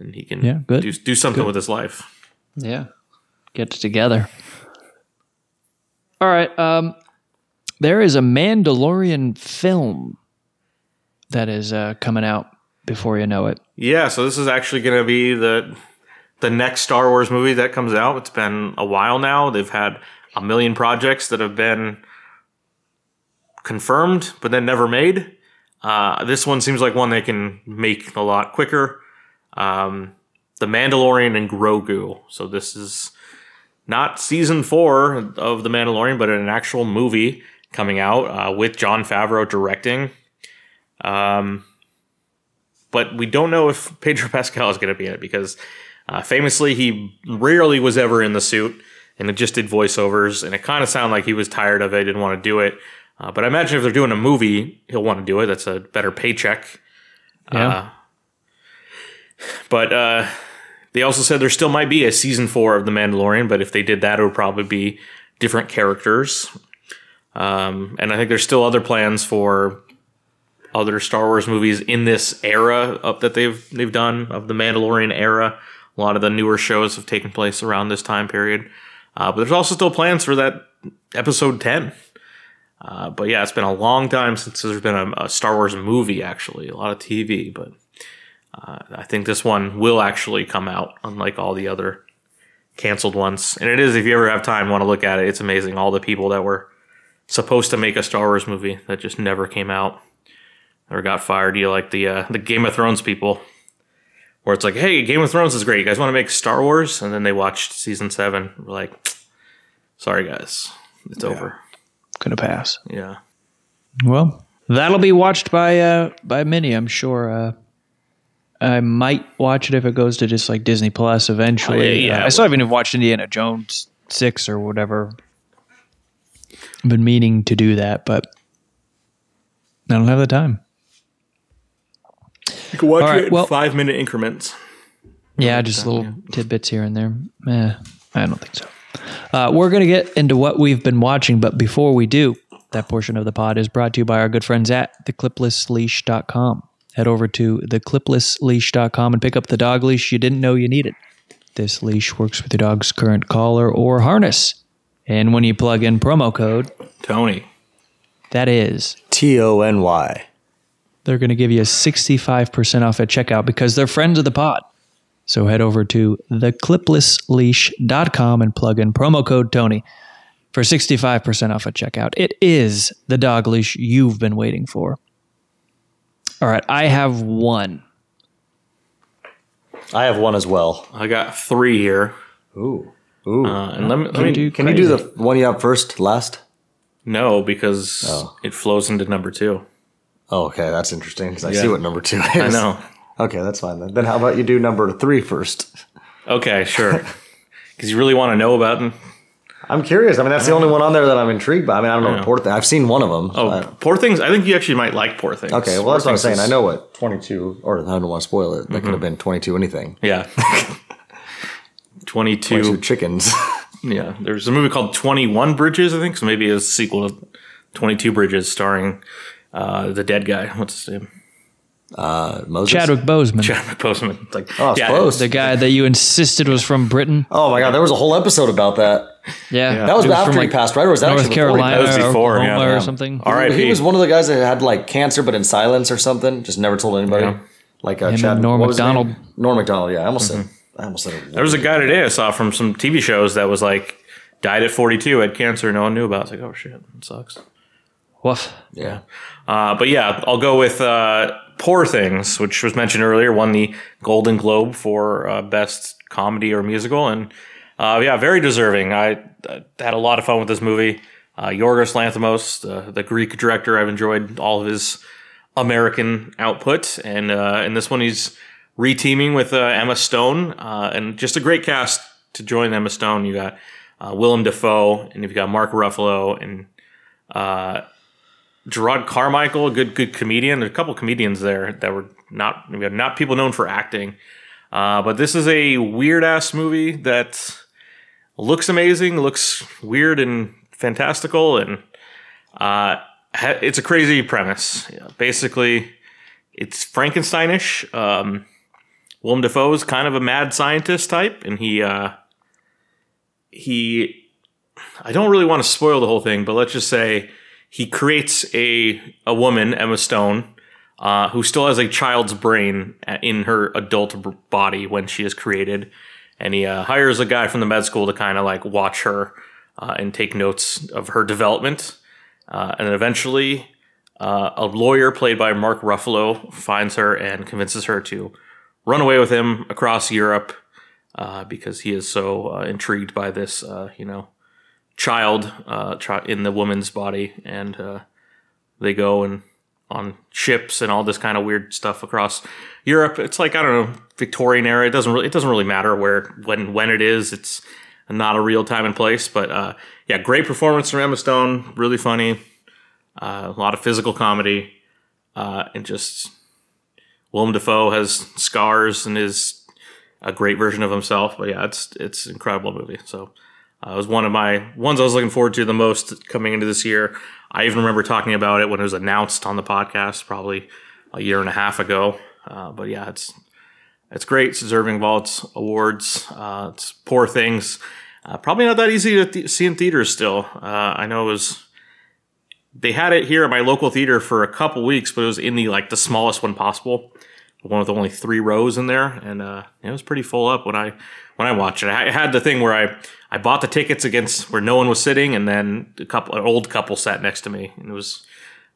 and he can Yeah, good. do do something with his life. Yeah. Get it together. All right. Um, there is a Mandalorian film that is uh, coming out before you know it. Yeah, so this is actually going to be the the next Star Wars movie that comes out. It's been a while now. They've had a million projects that have been confirmed, but then never made. Uh, this one seems like one they can make a lot quicker. Um, the Mandalorian and Grogu. So this is not season four of The Mandalorian, but an actual movie coming out uh, with Jon Favreau directing. Um, but we don't know if Pedro Pascal is going to be in it because uh, famously he rarely was ever in the suit and it just did voiceovers and it kind of sounded like he was tired of it, didn't want to do it. Uh, but I imagine if they're doing a movie, he'll want to do it. That's a better paycheck. Yeah. Uh, but uh, they also said there still might be a season four of The Mandalorian, but if they did that, it would probably be different characters. Um, and I think there's still other plans for other Star Wars movies in this era of, that they've they've done of the Mandalorian era. A lot of the newer shows have taken place around this time period. Uh, but there's also still plans for that episode 10. Uh, but yeah, it's been a long time since there's been a, a Star Wars movie, actually, a lot of TV. But uh, I think this one will actually come out, unlike all the other canceled ones. And it is, if you ever have time, want to look at it, it's amazing. All the people that were supposed to make a Star Wars movie that just never came out or got fired. You like the uh, the Game of Thrones people where it's like, hey, Game of Thrones is great. You guys want to make Star Wars? And then they watched season seven. We're like, sorry guys, it's over. Gonna pass. Yeah. Well, that'll be watched by uh by many, I'm sure. Uh I might watch it if it goes to just like Disney Plus eventually. Oh, yeah, yeah, Uh, I still haven't even watched Indiana Jones six or whatever. I've been meaning to do that, but I don't have the time. You can watch All right, it in well- five minute increments. Yeah, just little tidbits here and there. Eh, I don't think so. Uh, we're going to get into what we've been watching, but before we do, that portion of the pod is brought to you by our good friends at thecliplessleash.com. Head over to thecliplessleash.com and pick up the dog leash you didn't know you needed. This leash works with your dog's current collar or harness. And when you plug in promo code, Tony. that is T O N Y. they're going to give you 65% off at checkout because they're friends of the pod. So head over to thecliplessleash.com and plug in promo code Tony for 65% off at checkout. It is the dog leash you've been waiting for. All right, I have one. I have one as well. I got three here. Ooh. Ooh. Uh, and let me, let me do Can you do the one you have first, last? no because Oh. it flows into number two. Oh, okay. That's interesting because I Yeah. see what number two is. I know. Okay, that's fine then. Then how about you do number three first? Okay, sure. Because you really want to know about them. I'm curious. I mean, that's the only one on there that I'm intrigued by. I mean, I don't know Yeah. what Poor Thing. I've seen one of them. Oh, Poor Things. I think you actually might like Poor Things. okay. Well, Poor that's what I'm saying. I know what 22, or I don't want to spoil it. That could have been 22 anything. Yeah. 22. 22 chickens. Yeah. There's a movie called 21 Bridges, I think. So maybe it's a sequel to 22 Bridges starring uh, the dead guy. What's his name? Uh, Moses. Chadwick Boseman, Chadwick Boseman. It's like, Oh, yeah, close. the guy that you insisted was from Britain. Oh my God, there was a whole episode about that. Yeah. That was It after from, he passed, right? Or was that North actually before Carolina That was or before, yeah. Oklahoma or something. All right. He was one of the guys that had like cancer, but in silence or something. Just never told anybody. Yeah. Like uh, Him Chad. Norm what was his name? Macdonald. Norm Macdonald. Yeah, I almost said. I almost said. There was a guy today I saw from some TV shows that was like, died at 42, had cancer, no one knew about. It's like, oh shit, it sucks. Woof. Yeah. Uh, but yeah, I'll go with uh, Poor Things, which was mentioned earlier, won the Golden Globe for uh, Best Comedy or Musical. And uh, yeah, very deserving. I, uh, had a lot of fun with this movie. Uh, Yorgos Lanthimos, the, the Greek director, I've enjoyed all of his American output. And uh, in this one, he's reteaming with uh, Emma Stone. Uh, and just a great cast to join Emma Stone. You got Willem Dafoe, and you've got Mark Ruffalo, and Jerrod Carmichael, a good good comedian. There's a couple comedians there that were not not people known for acting. Uh, but this is a weird ass movie that looks amazing, looks weird and fantastical, and uh, ha- it's a crazy premise. Yeah, basically, it's Frankensteinish. Um, Willem Dafoe is kind of a mad scientist type, and he uh, he. I don't really want to spoil the whole thing, but let's just say he creates a a woman, Emma Stone, uh, who still has a child's brain in her adult body when she is created, and he uh, hires a guy from the med school to kind of like watch her uh, and take notes of her development, uh, and then eventually. Uh, a lawyer played by Mark Ruffalo finds her and convinces her to run away with him across Europe uh, because he is so uh, intrigued by this, uh, you know, child uh, chi- in the woman's body, and uh, they go and on ships and all this kind of weird stuff across Europe. It's like I don't know Victorian era. It doesn't really it doesn't really matter where when when it is. It's not a real time and place, but uh, yeah, great performance from Emma Stone. Really funny. Uh, a lot of physical comedy, uh, and just Willem Dafoe has scars and is a great version of himself. But yeah, it's it's incredible movie. So uh, it was one of my ones I was looking forward to the most coming into this year. I even remember talking about it when it was announced on the podcast, probably a year and a half ago. Uh, but yeah, it's it's great. It's deserving of all its awards. Uh, it's poor things. Uh, probably not that easy to th- see in theaters still. Uh, I know it was. They had it here at my local theater for a couple weeks, but it was in the like the smallest one possible, the one with only three rows in there, and uh, it was pretty full up when I when I watched it. I had the thing where I I bought the tickets against where no one was sitting, and then a couple an old couple sat next to me, and it was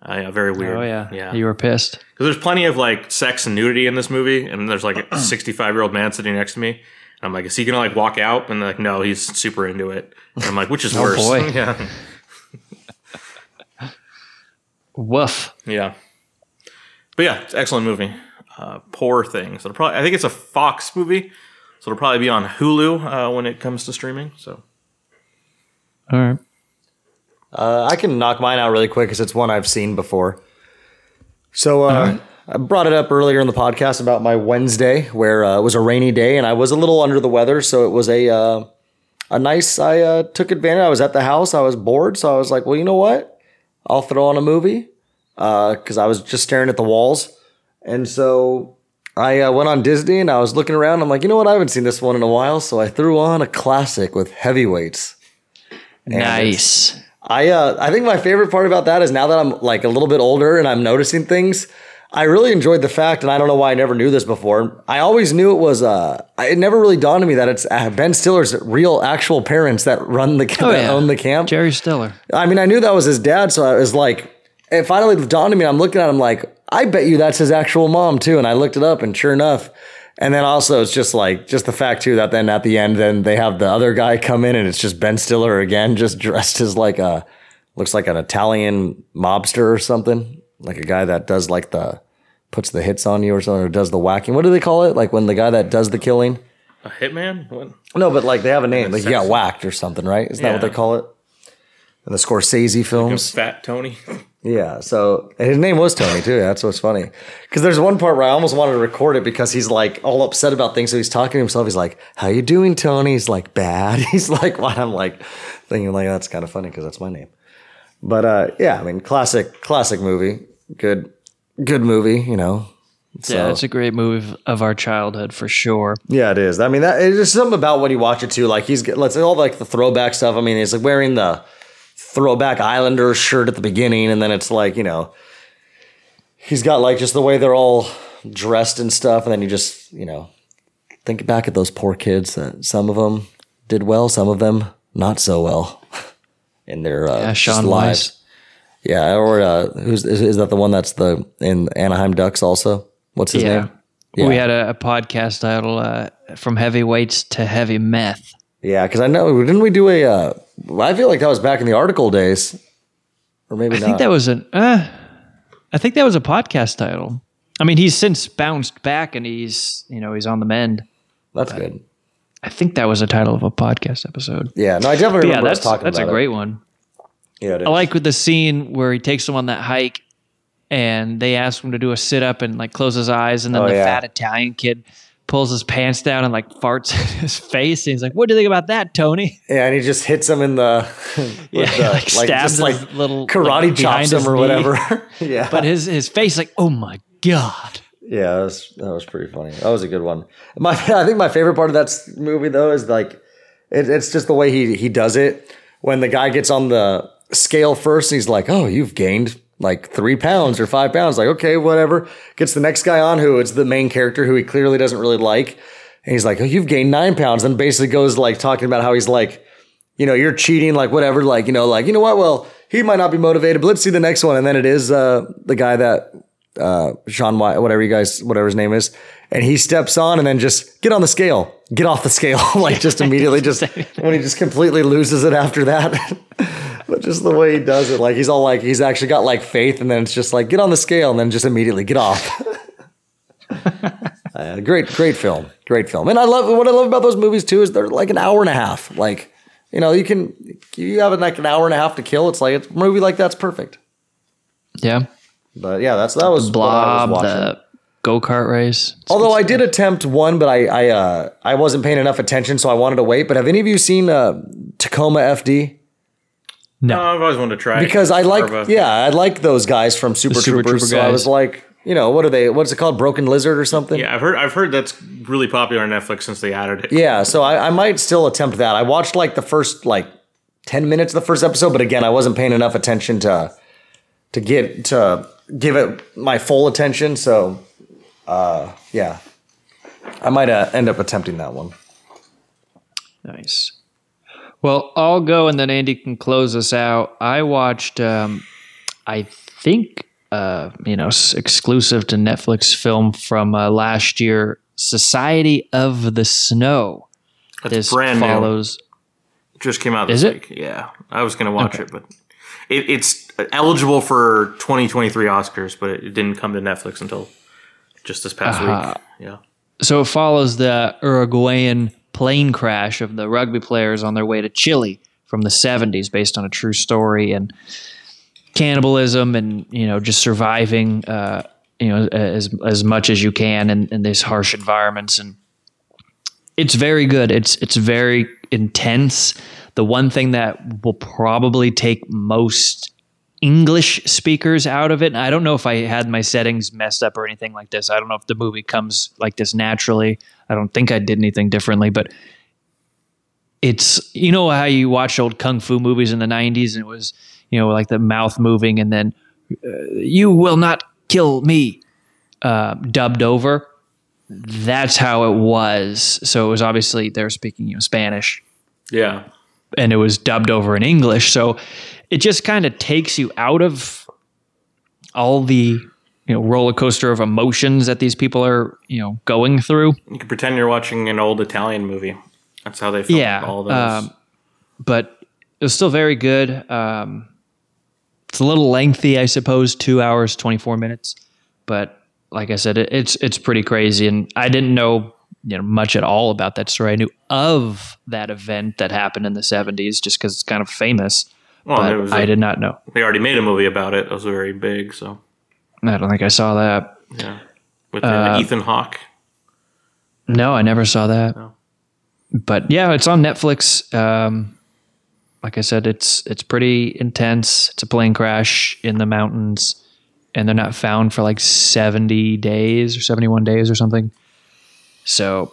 Uh, yeah, very weird. Oh yeah, yeah. You were pissed. Because there's plenty of like sex and nudity in this movie, and there's like a 65 year old man sitting next to me. And I'm like, is he gonna like walk out? And they're like, no, he's super into it. And I'm like, which is worse? boy. yeah, Woof. yeah. But yeah, it's an excellent movie. Uh, Poor Things. It'll probably. I think it's a Fox movie, so it'll probably be on Hulu uh, when it comes to streaming. So All right. Uh, I can knock mine out really quick because it's one I've seen before. So uh, I brought it up earlier in the podcast about my Wednesday, where uh, it was a rainy day and I was a little under the weather. So it was a uh, a nice. I uh, took advantage. I was at the house. I was bored, so I was like, well, you know what? I'll throw on a movie because I was just staring at the walls, and so I uh, went on Disney and I was looking around. I'm like, you know what? I haven't seen this one in a while, so I threw on a classic with heavyweights. And nice. I uh, I think my favorite part about that is now that I'm like a little bit older and I'm noticing things. I really enjoyed the fact, and I don't know why I never knew this before. I always knew it was. Uh, it never really dawned on me that it's uh, Ben Stiller's real, actual parents that run the Oh, that yeah. own the camp. Jerry Stiller. I mean, I knew that was his dad, so I was like, it finally dawned on me. I'm looking at him like, I bet you that's his actual mom too. And I looked it up, and sure enough. And then also, it's just like just the fact too that then at the end, then they have the other guy come in, and it's just Ben Stiller again, just dressed as like a looks like an Italian mobster or something, like a guy that does like the puts the hits on you or something, or does the whacking. What do they call it? Like when the guy that does the killing. a hitman. What? No, but like they have a name, like he got whacked or something, right? Isn't that what they call it? In the Scorsese films. Fat Tony. Yeah, so and his name was Tony too. That's what's funny. Because there's one part where I almost wanted to record it because he's like all upset about things. So he's talking to himself. He's like, "How you doing, Tony?" He's like, "Bad." He's like, "What?" I'm like thinking like that's kind of funny because that's my name. But uh, yeah, I mean, classic, classic movie. Good, good movie. You know. So, Yeah, it's a great movie of our childhood for sure. yeah, it is. I mean, that it's just something about when you watch it too. Like he's let's all like the throwback stuff. I mean, he's like wearing the throwback Islanders shirt at the beginning, and then it's like you know, he's got like just the way they're all dressed and stuff, and then you just you know think back at those poor kids. That some of them did well, some of them not so well in their uh, Yeah, Sean lives. Weiss. Yeah, or uh, who's is, is that the one that's the in Anaheim Ducks also? What's his Yeah. name? Yeah. We had a, a podcast title uh, "From Heavyweights to Heavy Meth." Yeah, because I know didn't we do a? Uh, I feel like that was back in the article days, or maybe I not. think that was an. Uh, I think that was a podcast title. I mean, he's since bounced back and he's you know he's on the mend. That's good. I think that was a title of a podcast episode. Yeah, no, I definitely But yeah, that's that's a about it. great one. Yeah, it is. I like with the scene where he takes them on that hike and they ask him to do a sit up and like close his eyes and then Oh, the yeah. fat Italian kid pulls his pants down and like farts in his face and he's like, What do you think about that, Tony? Yeah, and he just hits him in the with Yeah, the, like stabs just like little karate like, chops him or knee. whatever. yeah, But his his face like, oh my God. yeah, that was that was pretty funny. That was a good one. My I think my favorite part of that movie though is like it, it's just the way he he does it when the guy gets on the scale first. He's like, "Oh, you've gained." Like three pounds or five pounds, like okay, whatever. Gets the next guy on who it's the main character who he clearly doesn't really like, and he's like, "Oh, you've gained nine pounds." Then basically goes like talking about how he's like, you know, you're cheating, like whatever, like, you know, like, you know what? Well, he might not be motivated, but let's see the next one. And then it is uh, the guy that uh, Sean White, whatever you guys, whatever his name is, and he steps on and then just get on the scale, get off the scale, like just immediately, just when he just completely loses it after that. but just the way he does it, like he's all like, he's actually got like faith, and then it's just like, get on the scale, and then just immediately get off. Uh, great, great film, great film, and I love what I love about those movies too is they're like an hour and a half. Like, you know, you can you have like an hour and a half to kill. It's like it's, a movie like that's perfect. Yeah. But yeah, that's that was what I was Blob, watching. the go kart race. It's Although I did attempt one, but I I uh, I wasn't paying enough attention, so I wanted to wait. But have any of you seen uh, Tacoma FD? No, I've always wanted to try it. Because I like Carva. yeah, I like those guys from Super, Super Troopers. Trooper so I was like, you know, what are they? What's it called? Broken Lizard or something? Yeah, I've heard. I've heard that's really popular on Netflix since they added it. Yeah, so I, I might still attempt that. I watched like the first like ten minutes of the first episode, but again, I wasn't paying enough attention to to get to give it my full attention. So, uh, yeah, I might uh, end up attempting that one. Nice. Well, I'll go and then Andy can close us out. I watched, um, I think uh, you know exclusive to Netflix film from uh, last year, Society of the Snow. That's this brand new. follows. Just came out this Is it? Yeah, I was gonna watch it, but it, it's eligible for 2023 Oscars, but it, didn't come to Netflix until just this past Uh-huh. week. Yeah. So it follows the Uruguayan plane crash of the rugby players on their way to Chile from the 70s, based on a true story and cannibalism and you know just surviving, uh, you know, as as much as you can in, in these harsh environments and it's very good. It's it's very intense. The one thing that will probably take most English speakers out of it. And I don't know if I had my settings messed up or anything like this. I don't know if the movie comes like this naturally. I don't think I did anything differently, but it's you know how you watch old kung fu movies in the 90s and it was, you know, like the mouth moving and then uh, you will not kill me uh, dubbed over. That's how it was. So it was obviously they're speaking you know Spanish Yeah. and it was dubbed over in English. So it just kind of takes you out of all the you know roller coaster of emotions that these people are you know going through. You can pretend you're watching an old Italian movie. That's how they film Yeah, all those. um, But it was still very good. Um, it's a little lengthy, I suppose, two hours twenty four minutes. But like I said, it, it's it's pretty crazy, and I didn't know you know much at all about that story. I knew of that event that happened in the seventies just because it's kind of famous. Well, I a- did not know. they already made a movie about it. It was very big. So I don't think I saw that. yeah, with uh, Ethan Hawke. No, I never saw that. No. But yeah, it's on Netflix. Um, like I said, it's it's pretty intense. It's a plane crash in the mountains, and they're not found for like seventy days or seventy one days or something. So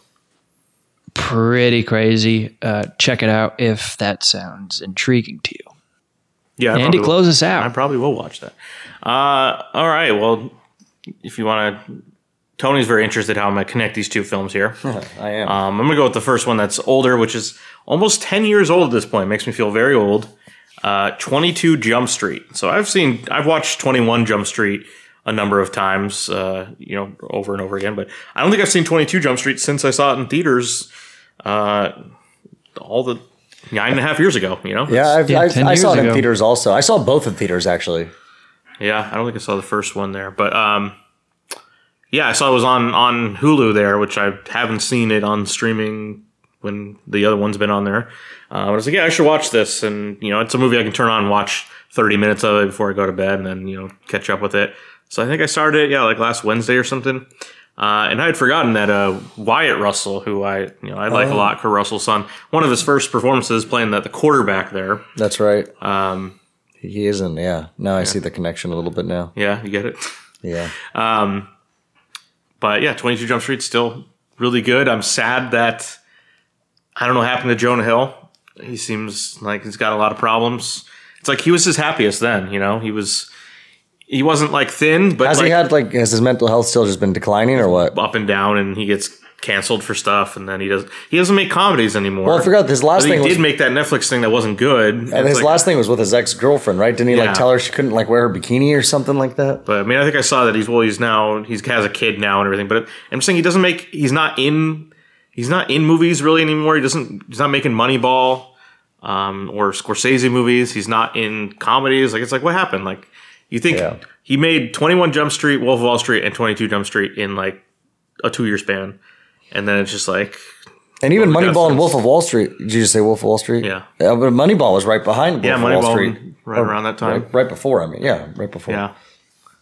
pretty crazy. Uh, check it out if that sounds intriguing to you. Yeah, I Andy, probably will- close us out. I probably will watch that. Uh, all right. Well, if you want to, Tony's very interested how I'm going to connect these two films here. I am. Um, I'm going to go with the first one that's older, which is almost 10 years old at this point. Makes me feel very old. Uh, 22 Jump Street. So I've seen, I've watched 21 Jump Street a number of times, uh, you know, over and over again, but I don't think I've seen 22 Jump Street since I saw it in theaters, uh, all the nine and a half years ago, you know? yeah, I've, Yeah, I've, I saw years it in ago. theaters also. I saw both in theaters actually. Yeah, I don't think I saw the first one there, but um, yeah, I saw it was on on Hulu there, which I haven't seen it on streaming when the other one's been on there. Uh, but I was like, yeah, I should watch this, and you know, it's a movie I can turn on and watch thirty minutes of it before I go to bed, and then you know, catch up with it. So I think I started it, yeah, like last Wednesday or something. Uh, and I had forgotten that uh, Wyatt Russell, who I you know I like a lot, Kurt Russell's son, one of his first performances playing the, the quarterback there. That's right. Um, He isn't. Yeah. Now I see the connection a little bit now. yeah, you get it. Yeah. Um, but yeah, 22 Jump Street's still really good. I'm sad that I don't know what happened to Jonah Hill. He seems like he's got a lot of problems. It's like he was his happiest then, you know. He was he wasn't like thin, but Has like he had like has his mental health still just been declining or what? up and down, and he gets canceled for stuff, and then he does he doesn't make comedies anymore. Well, I forgot his last But he thing did make that Netflix thing that wasn't good. and It's his like- last thing was with his ex girlfriend, right? Didn't he Yeah. like tell her she couldn't like wear her bikini or something like that? But I mean, I think I saw that he's well, he's now he has a kid now and everything. But I'm just saying he doesn't make he's not in he's not in movies really anymore. He doesn't he's not making Moneyball um, or Scorsese movies. He's not in comedies. Like it's like what happened? Like you think Yeah. he made 21 Jump Street, Wolf of Wall Street, and 22 Jump Street in like a two year span, and then it's just like And even Moneyball and Wolf of Wall Street. Did you just say Wolf of Wall Street? Yeah. Yeah, but Moneyball was right behind Wolf yeah, of Wall Moneyball Street. right around that time. Right, right before, I mean. Yeah, right before. Yeah.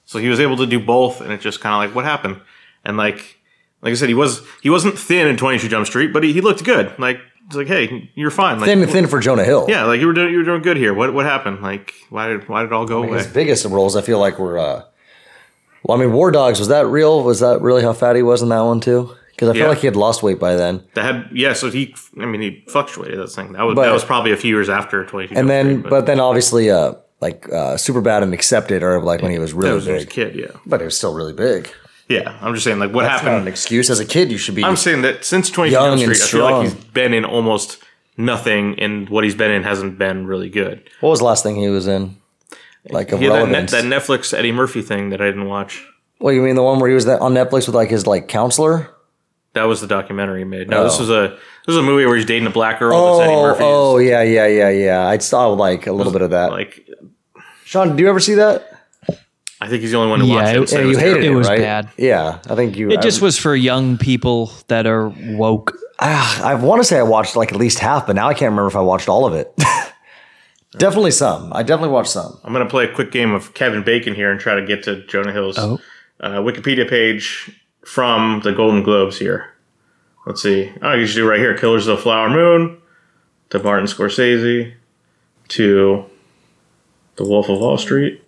So he was able to do both, and it's just kind of like what happened. And like, like I said, he was he wasn't thin in Twenty Two Jump Street, but he, he looked good. Like it's like, hey, you're fine. Like, Thin, thin for Jonah Hill. yeah, like you were doing you were doing good here. What what happened? Like why did why did it all go away? His biggest roles, I feel like, were. Uh, well, I mean, War Dogs, was that real? Was that really how fat he was in that one, too? Because I feel like he had lost weight by then. That had yeah. So he, I mean, he fluctuated. That thing. That was But- that was probably a few years after Twenty Two. And then, Street, but, then obviously, uh, like, uh, Super Bad and Accepted are like when he was really was big. kid. Yeah, But he was still really big. Yeah. I'm just saying, like, what That's not happened? an excuse. As a kid, you should be. I'm saying that since 22 Young Jump and Street, I feel like he's been in almost nothing, and what he's been in hasn't been really good. what was the last thing he was in? like of Yeah, that, net, that Netflix Eddie Murphy thing that I didn't watch. Well, you mean the one where he was that on Netflix with like his like counselor? That was the documentary he made. No, this Oh. was a this was a movie where he's dating a black girl. that's Eddie Oh, Murphy's. oh yeah, yeah, yeah, yeah. I saw like a little bit of that. Like Sean, do you ever see that? I think he's the only one who Yeah, watched it. it- and said Yeah, it you hated it, It was right? bad. Yeah, I think you. It just I, was for young people that are woke. Ah, I want to say I watched like at least half, but now I can't remember if I watched all of it. definitely some. I definitely watched some. I'm going to play a quick game of Kevin Bacon here and try to get to Jonah Hill's Oh. uh, Wikipedia page from the Golden Globes here. Let's see. Oh, you should do right here. Killers of the Flower Moon to Martin Scorsese to The Wolf of Wall Street.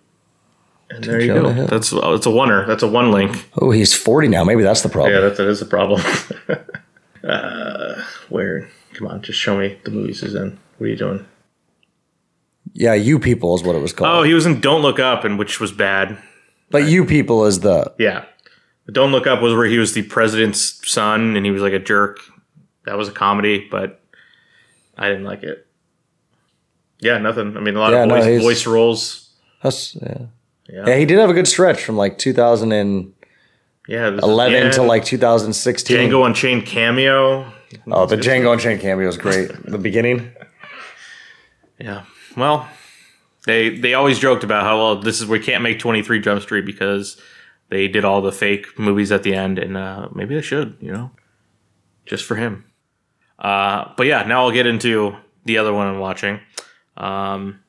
And there you go. That's it's a oneer. That's a one link. Oh, he's forty now. Maybe that's the problem. Yeah, that, that is a problem. uh, where? Come on, just show me the movies he's in. What are you doing? Yeah, you people is what it was called. Oh, he was in Don't Look Up, and which was bad. but you people is the Yeah. But Don't Look Up was where he was the president's son and he was like a jerk. That was a comedy, but I didn't like it. Yeah, nothing. I mean, a lot Yeah, of voice, he's- voice roles. that's yeah. Yeah. yeah. He did have a good stretch from like 2011 Yeah. this is- yeah. to like 2016. Django Unchained cameo. Oh, the Django Unchained cameo was great. the beginning. Yeah. Well, they they always joked about how well this is we can't make 23 Jump Street because they did all the fake movies at the end, and uh, maybe they should, you know, just for him. Uh, but yeah, now I'll get into the other one I'm watching. Um,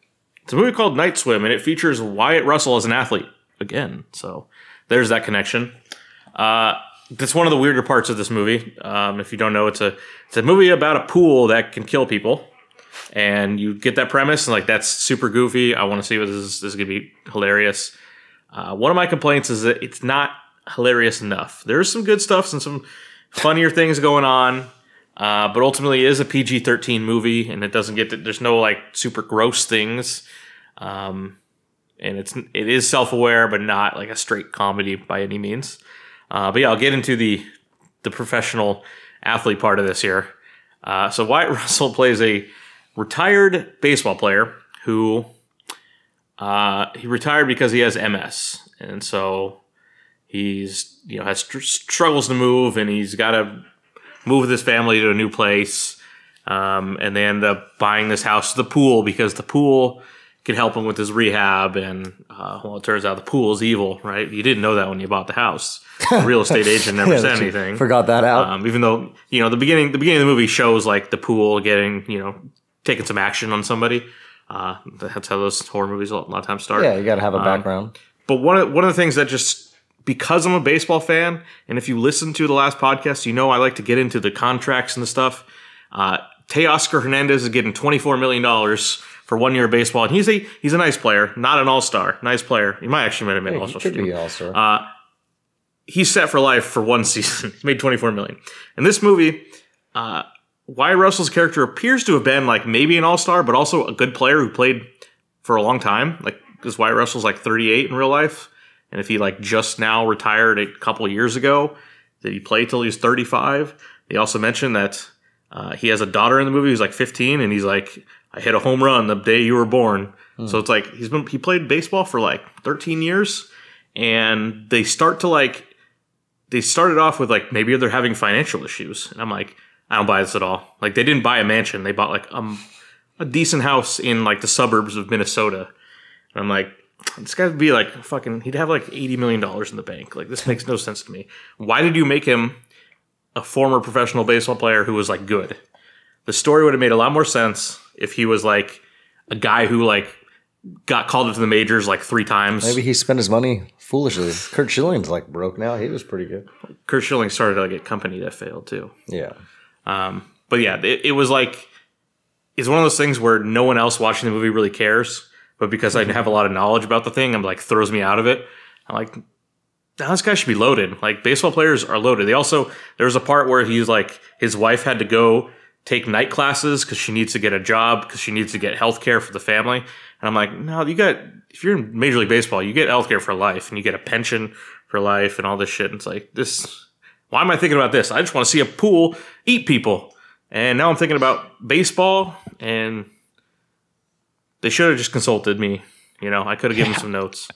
it's a movie called Night Swim, and it features Wyatt Russell as an athlete again. So there's that connection. Uh, that's one of the weirder parts of this movie. Um, if you don't know, it's a it's a movie about a pool that can kill people and you get that premise and like that's super goofy. I want to see what this is. This is gonna be hilarious. Uh, one of my complaints is that it's not hilarious enough. There's some good stuff and some funnier things going on, uh, but ultimately it is a PG-13 movie, and it doesn't get to, there's no like super gross things, um, and it's it is self-aware, but not like a straight comedy by any means. Uh, but yeah, I'll get into the the professional athlete part of this here. Uh, so Wyatt Russell plays a retired baseball player who uh, he retired because he has MS, and so he's you know has str- struggles to move, and he's got to move with his family to a new place. Um, and they end up buying this house, the pool, because the pool can help him with his rehab. And uh, well, it turns out the pool is evil, right? You didn't know that when you bought the house. The real estate agent never Yeah, said anything. Forgot that out. Um, even though you know the beginning, the beginning of the movie shows like the pool getting you know taking some action on somebody. Uh, that's how those horror movies a lot, of times start. yeah, you got to um, have a background. But one of one of the things that just because I'm a baseball fan, and if you listen to the last podcast, you know I like to get into the contracts and the stuff. Uh, Teoscar Hernandez is getting 24 million dollars for one year of baseball, and he's a he's a nice player, not an all star, nice player. He might actually have made He all star. could be also. Uh, he's set for life for one season. he made 24 million. In this movie, uh, Wyatt Russell's character appears to have been like maybe an all star, but also a good player who played for a long time. Like, because Wyatt Russell's like 38 in real life. And if he like just now retired a couple years ago, did he play till he was 35? They also mentioned that uh, he has a daughter in the movie who's like 15, and he's like, I hit a home run the day you were born. So it's like he's been he played baseball for like 13 years, and they start to like they started off with like maybe they're having financial issues, and I'm like, I don't buy this at all. Like they didn't buy a mansion, they bought like um a decent house in like the suburbs of Minnesota, and I'm like. This guy would be like fucking. He'd have like eighty million dollars in the bank. Like this makes no sense to me. Why did you make him a former professional baseball player who was like good? The story would have made a lot more sense if he was like a guy who like got called into the majors like three times. Maybe he spent his money foolishly. Curt Schilling's like broke now. He was pretty good. Kurt Schilling started like a company that failed too. Yeah. Um, but yeah, it, it was like it's one of those things where no one else watching the movie really cares, but because I have a lot of knowledge about the thing, I'm like throws me out of it. I'm like, now this guy should be loaded. Like baseball players are loaded. They also there was a part where he's like his wife had to go take night classes because she needs to get a job because she needs to get health care for the family. And I'm like, no, you got if you're in Major League Baseball, you get health care for life and you get a pension for life and all this shit. And it's like this. Why am I thinking about this? I just want to see a pool eat people. And now I'm thinking about baseball, and they should have just consulted me You know, I could have given some notes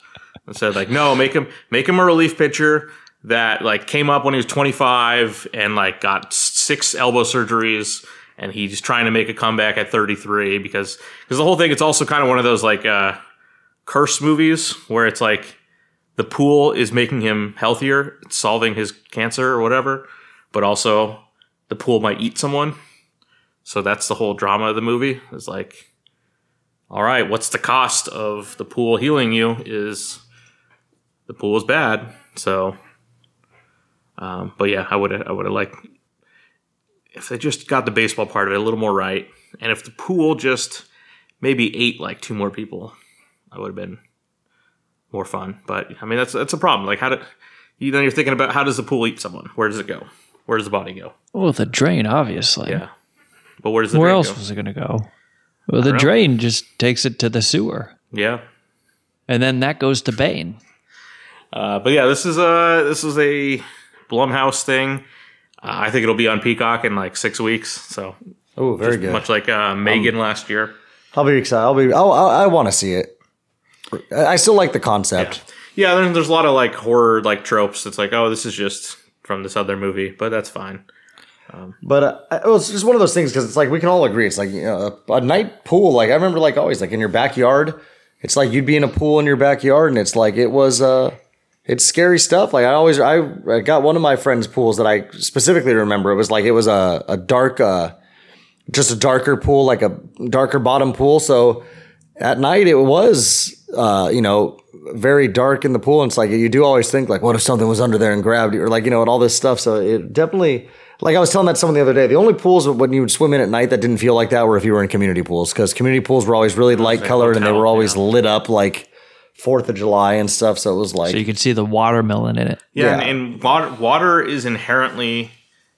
and said like, no, make him make him a relief pitcher that like came up when he was 25 and like got six elbow surgeries and he's trying to make a comeback at 33 because because the whole thing it's also kind of one of those like uh curse movies where it's like the pool is making him healthier, it's solving his cancer or whatever, but also the pool might eat someone. So that's the whole drama of the movie. Is like, all right, what's the cost of the pool healing you? Is the pool is bad. So, um, but yeah, I would I would have liked if they just got the baseball part of it a little more right, and if the pool just maybe ate like two more people, I would have been more fun. But I mean, that's that's a problem. Like, how do you know you're thinking about how does the pool eat someone? Where does it go? Where does the body go? Well, the drain, obviously. Yeah, but where does the Where else go? was it going to go? Well, the know. drain just takes it to the sewer, Yeah, and then that goes to Bane. uh, but yeah, this is a this is a Blumhouse thing. Uh, I think it'll be on Peacock in like six weeks. So Oh, very good. much like uh, Megan last year. I'll be excited. I'll be. I'll, I'll, I want to see it. I I still like the concept. Yeah, then there's a lot of like horror like tropes. It's like, oh, this is just from this other movie, but that's fine. But uh, it was just one of those things because it's like we can all agree. It's like you know, a, a night pool. Like I remember, like always, like in your backyard. It's like you'd be in a pool in your backyard, and it's like it was. uh It's scary stuff. Like I always, I, I got one of my friends' pools that I specifically remember. It was like it was a a dark, uh just a darker pool, like a darker bottom pool. So at night it was, uh, you know, very dark in the pool. And it's like you do always think like, what if something was under there and grabbed you, or like you know, and all this stuff. So it definitely, like I was telling that someone the other day, the only pools when you would swim in at night that didn't feel like that were if you were in community pools, because community pools were always really light like colored and they were always yeah. lit up like Fourth of July and stuff. So it was like, So you can see the watermelon in it. Yeah, Yeah. And, and water water is inherently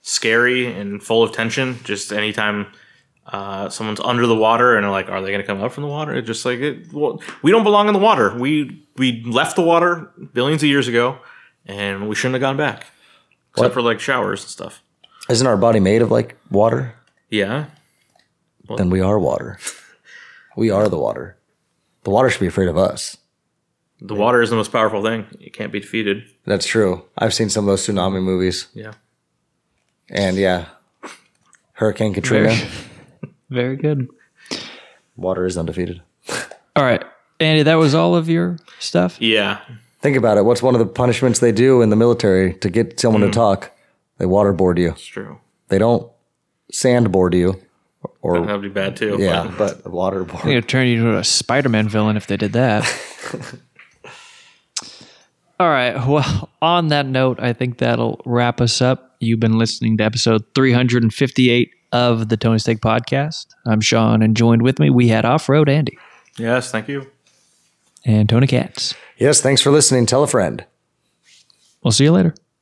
scary and full of tension. Just anytime uh, someone's under the water and they're like, are they going to come up from the water? It's just like it, well, we don't belong in the water. We we left the water billions of years ago, and we shouldn't have gone back, except What? for like showers and stuff. Isn't our body made of like water? Yeah, Then we are water. we are the water. The water should be afraid of us. the water is the most powerful thing. It can't be defeated. That's true. I've seen some of those tsunami movies. Yeah. And yeah, Hurricane Katrina, Very, very good. water is undefeated. All right, Andy, that was all of your stuff. Yeah. Think about it. What's one of the punishments they do in the military to get someone to mm. talk? They waterboard you. It's true. They don't sandboard you. Or That'd be bad too. yeah, but- but waterboard. They could turn you into a Spider-Man villain if they did that. All right. Well, on that note, I think that'll wrap us up. You've been listening to episode 358 of the Tony Steak Podcast. I'm Sean, and joined with me, we had Off-Road Andy yes. Thank you. and Tony Katz. Yes, thanks for listening. Tell a friend. We'll see you later.